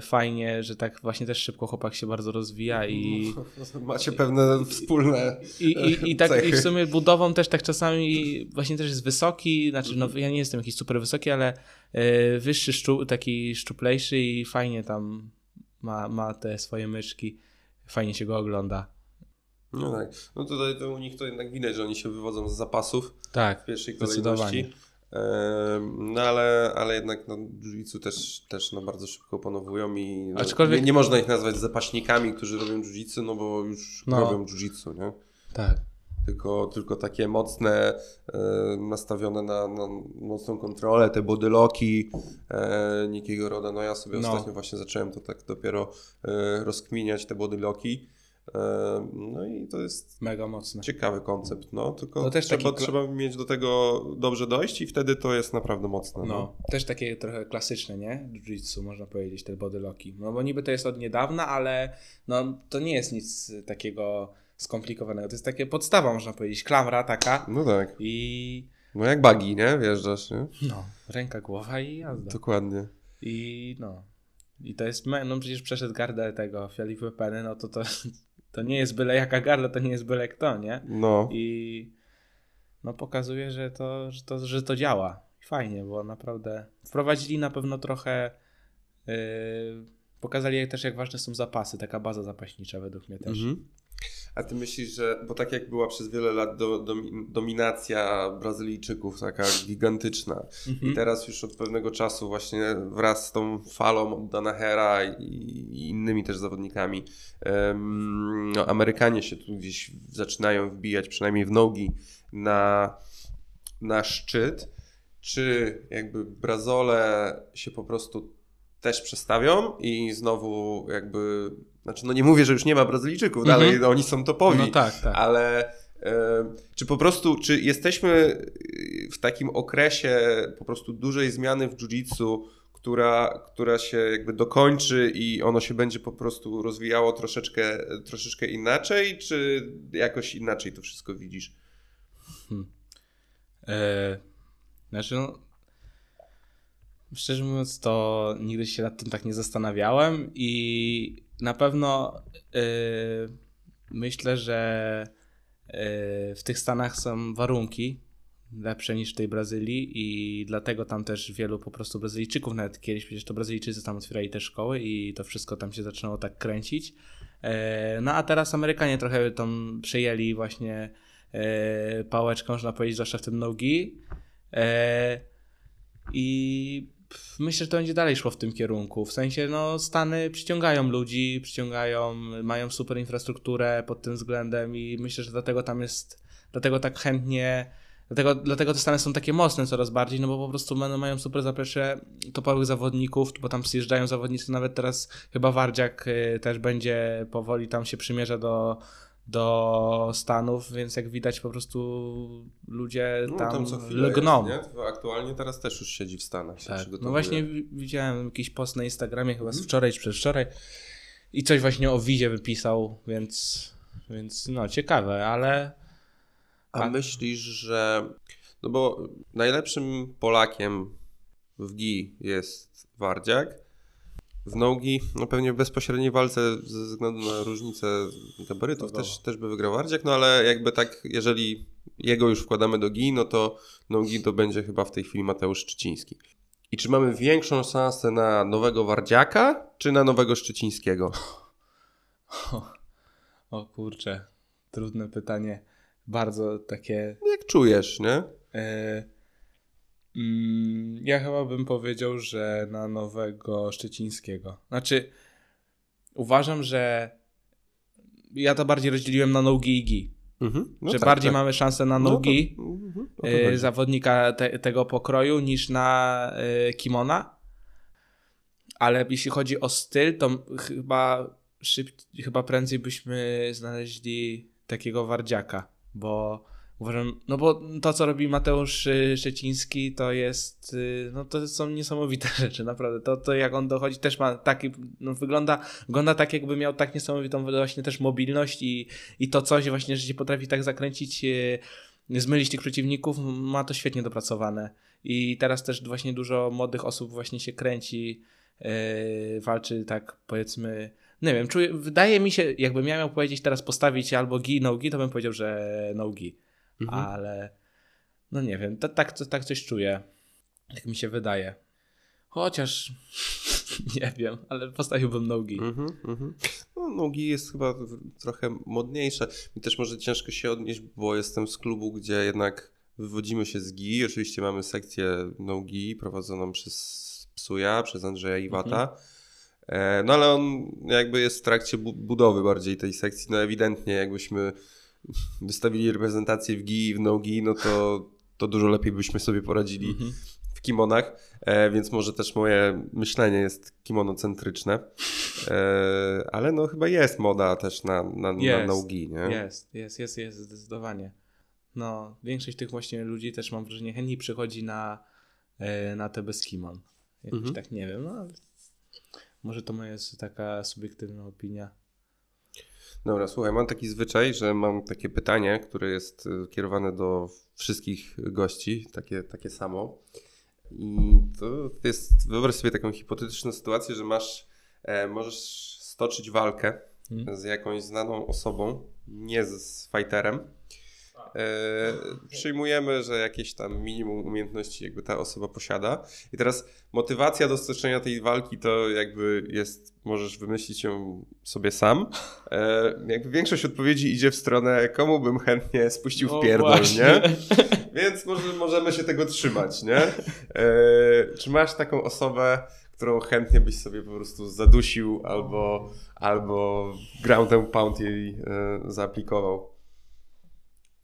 fajnie, że tak właśnie też szybko chłopak się bardzo rozwija i... Macie pewne wspólne... I, i, i tak i w cechy. sumie budową też tak czasami właśnie też jest wysoki, znaczy no ja nie jestem jakiś super wysoki, ale y, wyższy, szczu, taki szczuplejszy i fajnie tam ma, ma te swoje myszki, fajnie się go ogląda. No tak. No tutaj to u nich to jednak widać, że oni się wywodzą z zapasów Tak, w pierwszej kolejności. No ale, ale jednak no, jiu-jitsu też, też no, bardzo szybko opanowują i no, Aczkolwiek- nie, nie można ich nazwać zapaśnikami, którzy robią jiu-jitsu, no bo już No. robią jiu-jitsu, nie? tak. Tylko, tylko takie mocne, e, nastawione na, na mocną kontrolę, te bodylocki e, Nikiego Roda. No ja sobie No. ostatnio właśnie zacząłem to tak dopiero e, rozkminiać, te bodylocki. E, no i to jest Mega mocne. ciekawy koncept, no tylko trzeba, taki trzeba mieć do tego dobrze dojść i wtedy to jest naprawdę mocne. No. No, też takie trochę klasyczne, nie? Jiu-jitsu, można powiedzieć, te bodylocki. No bo niby to jest od niedawna, ale no to nie jest nic takiego skomplikowanego. To jest takie podstawa, można powiedzieć, klamra taka No tak. i No jak bagi, nie? Wjeżdżasz, nie? no, ręka, głowa i jazda. Dokładnie. I no, i to jest, no przecież przeszedł gardę tego Felipe Penny, no to, to to nie jest byle jaka garda, to nie jest byle kto, nie? No. I no pokazuje, że to, że to, że to działa. Fajnie, bo naprawdę wprowadzili na pewno trochę yy, pokazali też jak ważne są zapasy, taka baza zapaśnicza według mnie też. Mhm. A ty myślisz, że, bo tak jak była przez wiele lat do, domi- dominacja Brazylijczyków, taka gigantyczna, Mhm. i teraz już od pewnego czasu właśnie wraz z tą falą od Danahera i, i innymi też zawodnikami, em, no, Amerykanie się tu gdzieś zaczynają wbijać, przynajmniej w nogi, na, na szczyt. Czy jakby Brazole się po prostu też przestawią i znowu jakby, znaczy no nie mówię, że już nie ma Brazylijczyków, Mhm. dalej oni są topowi, No tak, tak. ale e, czy po prostu, czy jesteśmy w takim okresie po prostu dużej zmiany w jiu-jitsu, która, która się jakby dokończy i ono się będzie po prostu rozwijało troszeczkę, troszeczkę inaczej, czy jakoś inaczej to wszystko widzisz? E, znaczy, no, Szczerze mówiąc, to nigdy się nad tym tak nie zastanawiałem i na pewno yy, myślę, że yy, w tych Stanach są warunki lepsze niż w tej Brazylii i dlatego tam też wielu po prostu Brazylijczyków, nawet kiedyś przecież to Brazylijczycy tam otwierali te szkoły i to wszystko tam się zaczęło tak kręcić. Yy, no a teraz Amerykanie trochę tam przejęli właśnie yy, pałeczkę, można powiedzieć, zwłaszcza w tym nogi. Yy, I myślę, że to będzie dalej szło w tym kierunku. W sensie, no, Stany przyciągają ludzi, przyciągają, mają super infrastrukturę pod tym względem i myślę, że dlatego tam jest, dlatego tak chętnie, dlatego, dlatego te Stany są takie mocne coraz bardziej, no bo po prostu mają super zaplecze topowych zawodników, bo tam przyjeżdżają zawodnicy, nawet teraz chyba Wardziak y, też będzie powoli tam się przymierza do do Stanów, więc jak widać po prostu ludzie No, tam, tam co lgną. jest, nie? Aktualnie teraz też już siedzi w Stanach. Się Tak. No właśnie wi- widziałem jakiś post na Instagramie chyba z Mhm. wczoraj czy przedwczoraj i coś właśnie o wizie wypisał, więc, więc no ciekawe, ale A A- myślisz, że. No bo najlepszym Polakiem w GI jest Wardziak. W nogi, no pewnie w bezpośredniej walce ze względu na różnicę gabarytów Wiadomo. też, też by wygrał Wardziak, no ale jakby tak, jeżeli jego już wkładamy do GI, no to nogi to będzie chyba w tej chwili Mateusz Szczyciński. I czy mamy większą szansę na nowego Wardziaka, czy na nowego Szczycińskiego? o kurczę, trudne pytanie, bardzo takie Jak czujesz, nie? mm, ja chyba bym powiedział, że na nowego Szczecińskiego. Znaczy uważam, że ja to bardziej rozdzieliłem na nogi i gi, Mhm. No że tak, bardziej tak. mamy szansę na No nogi. mhm, o to y, chodzi. zawodnika te, tego pokroju niż na y, kimona. Ale jeśli chodzi o styl, to chyba szyb, chyba prędzej byśmy znaleźli takiego wardziaka, bo uważam, no bo to co robi Mateusz y, Szczeciński to jest, y, no to są niesamowite rzeczy, naprawdę. To, to jak on dochodzi też ma taki, no wygląda, wygląda tak jakby miał tak niesamowitą właśnie też mobilność i, i to coś właśnie, że się potrafi tak zakręcić y, zmylić tych przeciwników, ma to świetnie dopracowane. I teraz też właśnie dużo młodych osób właśnie się kręci, yy, walczy tak powiedzmy, nie wiem, czuję, wydaje mi się, jakbym ja miał powiedzieć teraz postawić albo gi, no gi, to bym powiedział, że no gi, Mhm. ale no nie wiem, to, tak, to, tak coś czuję, tak mi się wydaje. Chociaż nie wiem, ale postawiłbym no gi. Mhm, mhm. No, nogi jest chyba trochę modniejsze. Mi też może ciężko się odnieść, bo jestem z klubu, gdzie jednak wywodzimy się z GI. Oczywiście mamy sekcję nogi prowadzoną przez Psuja, przez Andrzeja Iwata. E, No ale on jakby jest w trakcie bu- budowy bardziej tej sekcji. No ewidentnie jakbyśmy wystawili reprezentację w GI i w nogi, no to, to dużo lepiej byśmy sobie poradzili Mhm. w kimonach, e, więc może też moje myślenie jest kimonocentryczne. E, ale no chyba jest moda też na, na, na Jest. naugi, nie? Jest, jest, jest, jest, zdecydowanie. No, większość tych właśnie ludzi też mam wrażenie chętniej przychodzi na, e, na te bez kimon. Jakoś Mhm. tak nie wiem, no ale może to moja jest taka subiektywna opinia. Dobra, słuchaj, mam taki zwyczaj, że mam takie pytanie, które jest e, kierowane do wszystkich gości, takie, takie samo. I to jest, wyobraź sobie taką hipotetyczną sytuację, że masz, e, możesz stoczyć walkę Mhm. z jakąś znaną osobą, nie z fighterem. E, przyjmujemy, że jakieś tam minimum umiejętności jakby ta osoba posiada. I teraz motywacja do stoczenia tej walki to jakby jest, możesz wymyślić ją sobie sam. E, jakby większość odpowiedzi idzie w stronę, komu bym chętnie spuścił No w pierdol, nie? Więc może, możemy się tego trzymać, nie? E, czy masz taką osobę, którą chętnie byś sobie po prostu zadusił albo, albo ground and pound jej e, zaaplikował?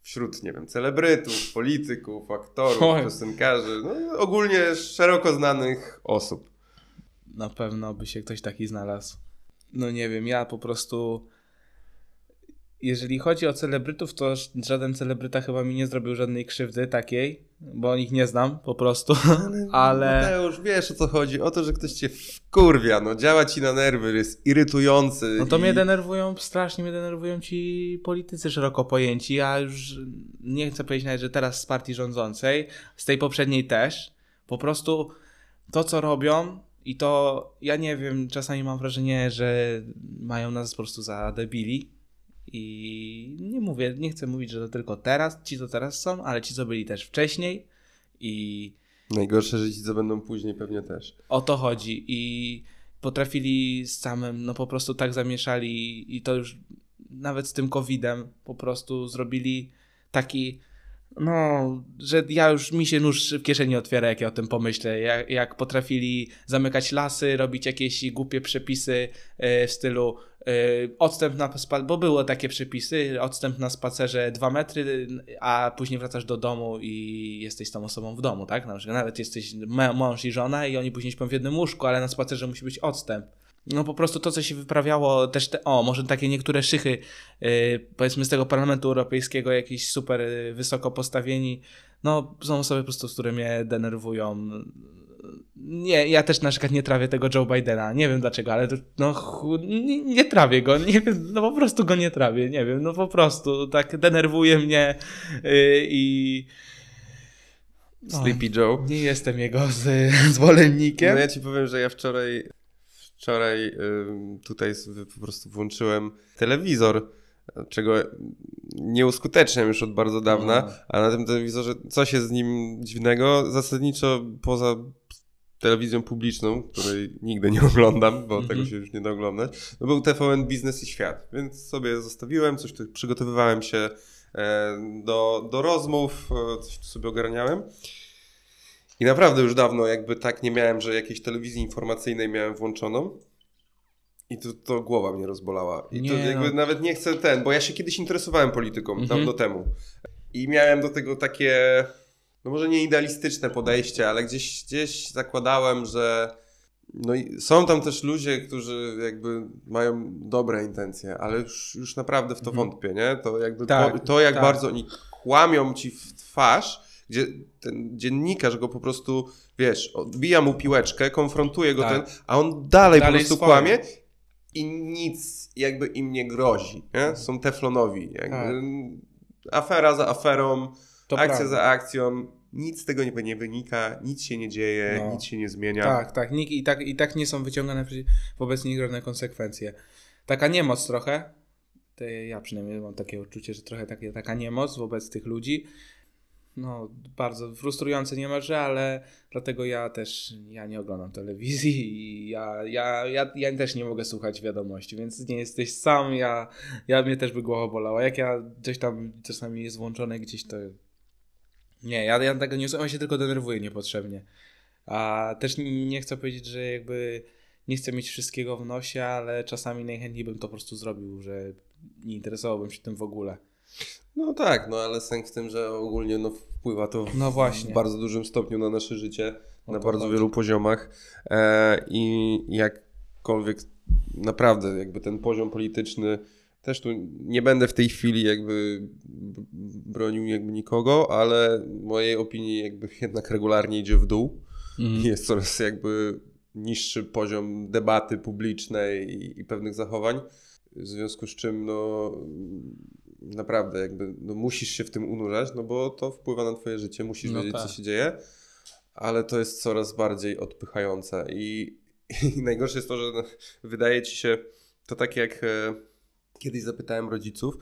Wśród, nie wiem, celebrytów, polityków, aktorów, Oj. piosenkarzy, no, ogólnie szeroko znanych osób. Na pewno by się ktoś taki znalazł. No nie wiem, ja po prostu. Jeżeli chodzi o celebrytów, to żaden celebryta chyba mi nie zrobił żadnej krzywdy takiej, bo ich nie znam po prostu. Ale. Mateusz, wiesz o co chodzi? O to, że ktoś cię wkurwia, no działa ci na nerwy, jest irytujący. No to i... mnie denerwują, strasznie mnie denerwują ci politycy szeroko pojęci. Ja już nie chcę powiedzieć nawet, że teraz z partii rządzącej, z tej poprzedniej też. Po prostu to, co robią, i to ja nie wiem, czasami mam wrażenie, że mają nas po prostu za debili. I nie mówię, nie chcę mówić, że to tylko teraz, ci co teraz są, ale ci co byli też wcześniej. I Najgorsze, że ci co będą później pewnie też. o to chodzi. I potrafili z samym, no po prostu tak zamieszali i to już nawet z tym COVID-em po prostu zrobili taki, no, że ja już mi się nóż w kieszeni otwiera, jak ja o tym pomyślę. Jak, jak potrafili zamykać lasy, robić jakieś głupie przepisy e, w stylu e, odstęp na spacerze, bo było takie przepisy, odstęp na spacerze 2 metry, a później wracasz do domu i jesteś tą osobą w domu, tak? Na przykład nawet jesteś mąż i żona i oni później śpią w jednym łóżku, ale na spacerze musi być odstęp. No po prostu to, co się wyprawiało, też te, o, może takie niektóre szychy, yy, powiedzmy z tego Parlamentu Europejskiego, jakieś super yy, wysoko postawieni, no są osoby po prostu, które mnie denerwują. Nie, ja też na przykład nie trawię tego Joe Bidena, nie wiem dlaczego, ale to, no chu, nie, nie trawię go, nie wiem, no po prostu go nie trawię, nie wiem, no po prostu tak denerwuje mnie yy, i... No, Sleepy Joe. nie jestem jego z, zwolennikiem. No ja ci powiem, że ja wczoraj wczoraj ym, tutaj po prostu włączyłem telewizor, czego nie uskuteczniam już od bardzo dawna, No. a na tym telewizorze coś jest z nim dziwnego. Zasadniczo poza telewizją publiczną, której nigdy nie oglądam, bo Mhm. tego się już nie da oglądać, no był TVN Biznes i Świat, więc sobie zostawiłem, coś tu przygotowywałem się e, do, do rozmów, e, coś tu sobie ogarniałem. I naprawdę już dawno jakby tak nie miałem, że jakiejś telewizji informacyjnej miałem włączoną. I to, to głowa mnie rozbolała. I to Nie, jakby no. nawet nie chcę ten, bo ja się kiedyś interesowałem polityką, Mhm. dawno temu. I miałem do tego takie, no może nie idealistyczne podejście, ale gdzieś, gdzieś zakładałem, że no i są tam też ludzie, którzy jakby mają dobre intencje, ale już, już naprawdę w to Mhm. wątpię, nie? To jakby Tak, to, to jak tak. bardzo oni kłamią ci w twarz, gdzie ten dziennikarz go po prostu, wiesz, odbija mu piłeczkę, konfrontuje go Tak. ten, a on dalej, po Dalej prostu swoje. kłamie i nic jakby im nie grozi, nie? Są teflonowi, jakby Tak. afera za aferą, To akcja prawda. za akcją, nic z tego nie, nie wynika, nic się nie dzieje, No. nic się nie zmienia. Tak, tak. Nikt, i, tak. I tak nie są wyciągane wobec nich żadne konsekwencje. Taka niemoc trochę. To ja przynajmniej mam takie uczucie, że trochę takie, taka niemoc wobec tych ludzi. No, bardzo frustrujące niemalże, ale dlatego ja też ja nie oglądam telewizji i ja, ja, ja, ja też nie mogę słuchać wiadomości, więc nie jesteś sam, ja, ja mnie też by głowa bolała. Jak ja gdzieś tam czasami jest włączone gdzieś, to nie, ja, ja tego nie słucham, ja się tylko denerwuję niepotrzebnie. A też nie chcę powiedzieć, że jakby nie chcę mieć wszystkiego w nosie, ale czasami najchętniej bym to po prostu zrobił, że nie interesowałbym się tym w ogóle. No tak, no ale sęk w tym, że ogólnie no, wpływa to w, No właśnie. w bardzo dużym stopniu na nasze życie, O na bardzo chodzi. wielu poziomach e, i jakkolwiek naprawdę jakby ten poziom polityczny też tu nie będę w tej chwili jakby bronił jakby nikogo, ale mojej opinii jakby jednak regularnie idzie w dół. Mhm. Jest coraz jakby niższy poziom debaty publicznej i, i pewnych zachowań, w związku z czym no naprawdę jakby no, musisz się w tym unurzać, no bo to wpływa na twoje życie, musisz No wiedzieć tak. co się dzieje, ale to jest coraz bardziej odpychające i, i najgorsze jest to, że no, wydaje ci się to tak jak e, kiedyś zapytałem rodziców,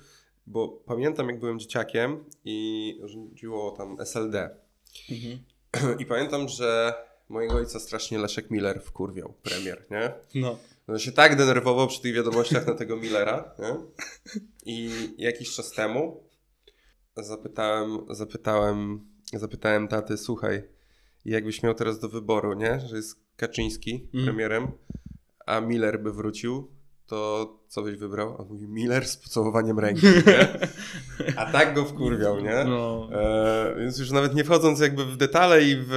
bo pamiętam jak byłem dzieciakiem i rządziło tam SLD. Mhm. I pamiętam, że mojego ojca strasznie Leszek Miller wkurwiał, premier, nie? No. On się tak denerwował przy tych wiadomościach na tego Millera, nie? I jakiś czas temu zapytałem, zapytałem, zapytałem taty, słuchaj, jakbyś miał teraz do wyboru, nie? Że jest Kaczyński Mm. premierem, a Miller by wrócił, to co byś wybrał? A on mówi, Miller z pocałowaniem ręki, nie? A tak go wkurwiał, nie? No. E, więc już nawet nie wchodząc jakby w detale i w,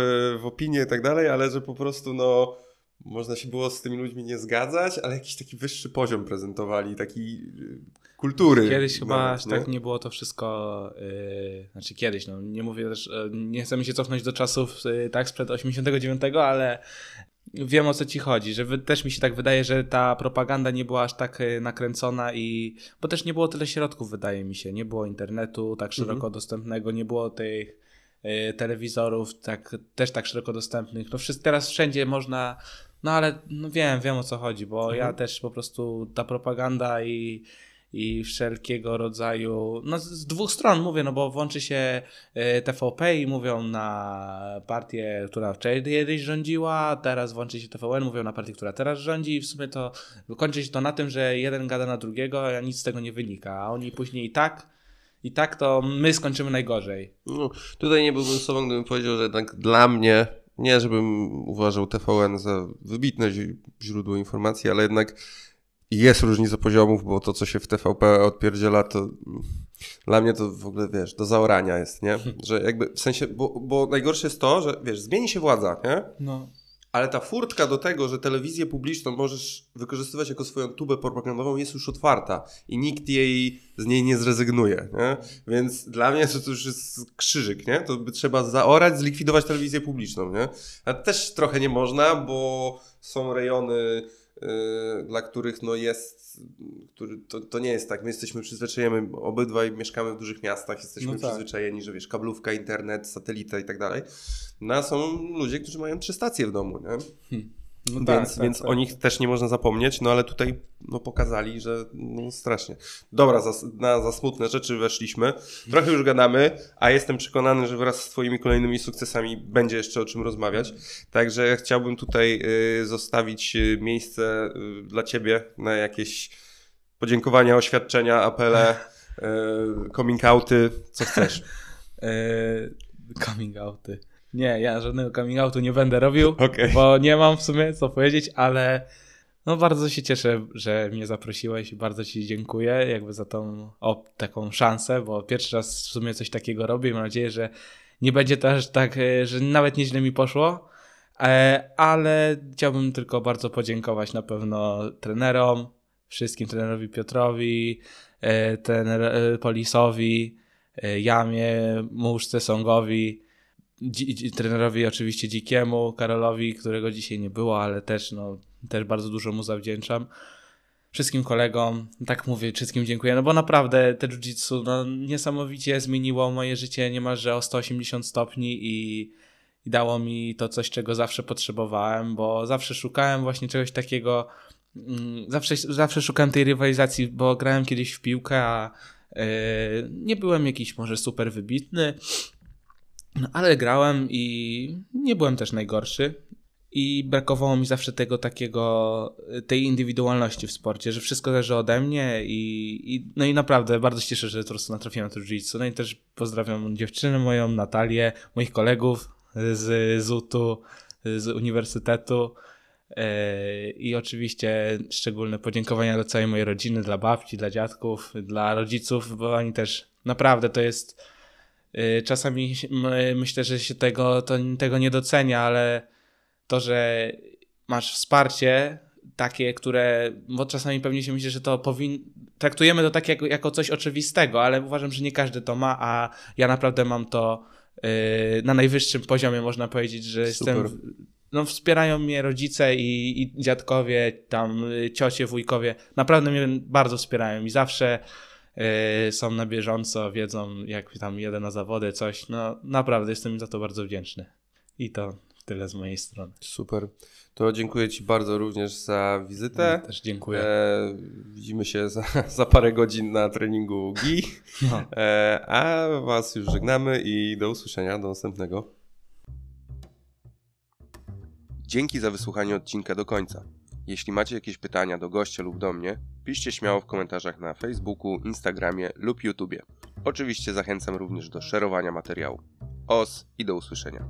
w opinie i tak dalej, ale że po prostu no można się było z tymi ludźmi nie zgadzać, ale jakiś taki wyższy poziom prezentowali, taki y, kultury. Kiedyś chyba nawet, aż tak nie było to wszystko, yy, znaczy kiedyś, no nie mówię też, yy, nie chcemy się cofnąć do czasów yy, tak sprzed 89, ale wiem o co ci chodzi, że wy, też mi się tak wydaje, że ta propaganda nie była aż tak yy, nakręcona i, bo też nie było tyle środków wydaje mi się, nie było internetu tak szeroko Mhm. dostępnego, nie było tych y, telewizorów, tak, też tak szeroko dostępnych. No wszyscy, teraz wszędzie można, no ale no wiem, wiem o co chodzi, bo Mhm. ja też po prostu ta propaganda i i wszelkiego rodzaju, no z, dwóch stron mówię, no bo włączy się y, TVP i mówią na partię, która kiedyś rządziła, teraz włączy się TVN, mówią na partię, która teraz rządzi i w sumie to kończy się to na tym, że jeden gada na drugiego, a nic z tego nie wynika, a oni później i tak, i tak to my skończymy najgorzej. No, tutaj nie byłbym sobą, gdybym powiedział, że jednak dla mnie, nie żebym uważał TVN za wybitne źródło informacji, ale jednak jest różnica poziomów, bo to, co się w TVP odpierdziela, to dla mnie to w ogóle, wiesz, do zaorania jest, nie? Że jakby, w sensie, bo, bo najgorsze jest to, że, wiesz, zmieni się władza, nie? No. Ale ta furtka do tego, że telewizję publiczną możesz wykorzystywać jako swoją tubę propagandową jest już otwarta i nikt jej z niej nie zrezygnuje, nie? Więc dla mnie to, już jest krzyżyk, nie? To by trzeba zaorać, zlikwidować telewizję publiczną, nie? A też trochę nie można, bo są rejony, dla których no jest, który, to, to nie jest tak. My jesteśmy przyzwyczajeni, obydwaj mieszkamy w dużych miastach, jesteśmy No tak. przyzwyczajeni, że wiesz, kablówka, internet, satelita i tak dalej. No a są ludzie, którzy mają trzy stacje w domu, nie? No więc więc o nich też nie można zapomnieć, no ale tutaj no, pokazali, że no, strasznie. Dobra, za, na za smutne rzeczy weszliśmy. Trochę już gadamy, a jestem przekonany, że wraz z Twoimi kolejnymi sukcesami będzie jeszcze o czym rozmawiać. Także chciałbym tutaj y, zostawić y, miejsce y, dla Ciebie na jakieś podziękowania, oświadczenia, apele, y, coming outy, co chcesz. Eee, coming outy. Nie, ja żadnego coming outu nie będę robił, Okej. bo nie mam w sumie co powiedzieć, ale no bardzo się cieszę, że mnie zaprosiłeś i bardzo Ci dziękuję jakby za tą o, taką szansę, bo pierwszy raz w sumie coś takiego robię i mam nadzieję, że nie będzie też tak, e, że nawet nieźle mi poszło, e, ale chciałbym tylko bardzo podziękować na pewno trenerom, wszystkim trenerowi Piotrowi, e, trener Polisowi, Jamie, Muszce, Songowi, trenerowi oczywiście Dzikiemu, Karolowi, którego dzisiaj nie było, ale też, no, też bardzo dużo mu zawdzięczam. Wszystkim kolegom, tak mówię, wszystkim dziękuję, no bo naprawdę te jiu-jitsu no, niesamowicie zmieniło moje życie niemalże o 180 stopni i, i dało mi to coś, czego zawsze potrzebowałem, bo zawsze szukałem właśnie czegoś takiego, mm, zawsze, zawsze szukałem tej rywalizacji, bo grałem kiedyś w piłkę, a e, nie byłem jakiś może super wybitny, no, ale grałem i nie byłem też najgorszy. I brakowało mi zawsze tego takiego, tej indywidualności w sporcie, że wszystko zależy ode mnie i, i no i naprawdę bardzo się cieszę, że po prostu natrafiłem na to jiu-jitsu. No i też pozdrawiam dziewczynę moją, Natalię, moich kolegów z ZUT-u, z uniwersytetu e, i oczywiście szczególne podziękowania dla całej mojej rodziny, dla babci, dla dziadków, dla rodziców, bo oni też naprawdę to jest y, czasami m- myślę, że się tego, to, tego nie docenia, ale to, że masz wsparcie takie, które, bo czasami pewnie się myśli, że to powin... traktujemy to tak jako, jako coś oczywistego, ale uważam, że nie każdy to ma, a ja naprawdę mam to yy, na najwyższym poziomie, można powiedzieć, że Super. jestem... No, wspierają mnie rodzice i, i dziadkowie, tam y, ciocie, wujkowie. Naprawdę mnie bardzo wspierają i zawsze y, są na bieżąco, wiedzą jak tam jedę na zawody, coś. No naprawdę jestem im za to bardzo wdzięczny. I to tyle z mojej strony. Super. To dziękuję Ci bardzo również za wizytę. Też dziękuję. E, widzimy się za, za parę godzin na treningu GI. No. E, a Was już żegnamy i do usłyszenia, do następnego. Dzięki za wysłuchanie odcinka do końca. Jeśli macie jakieś pytania do gościa lub do mnie, piszcie śmiało w komentarzach na Facebooku, Instagramie lub YouTubie. Oczywiście zachęcam również do szerowania materiału. Os i do usłyszenia.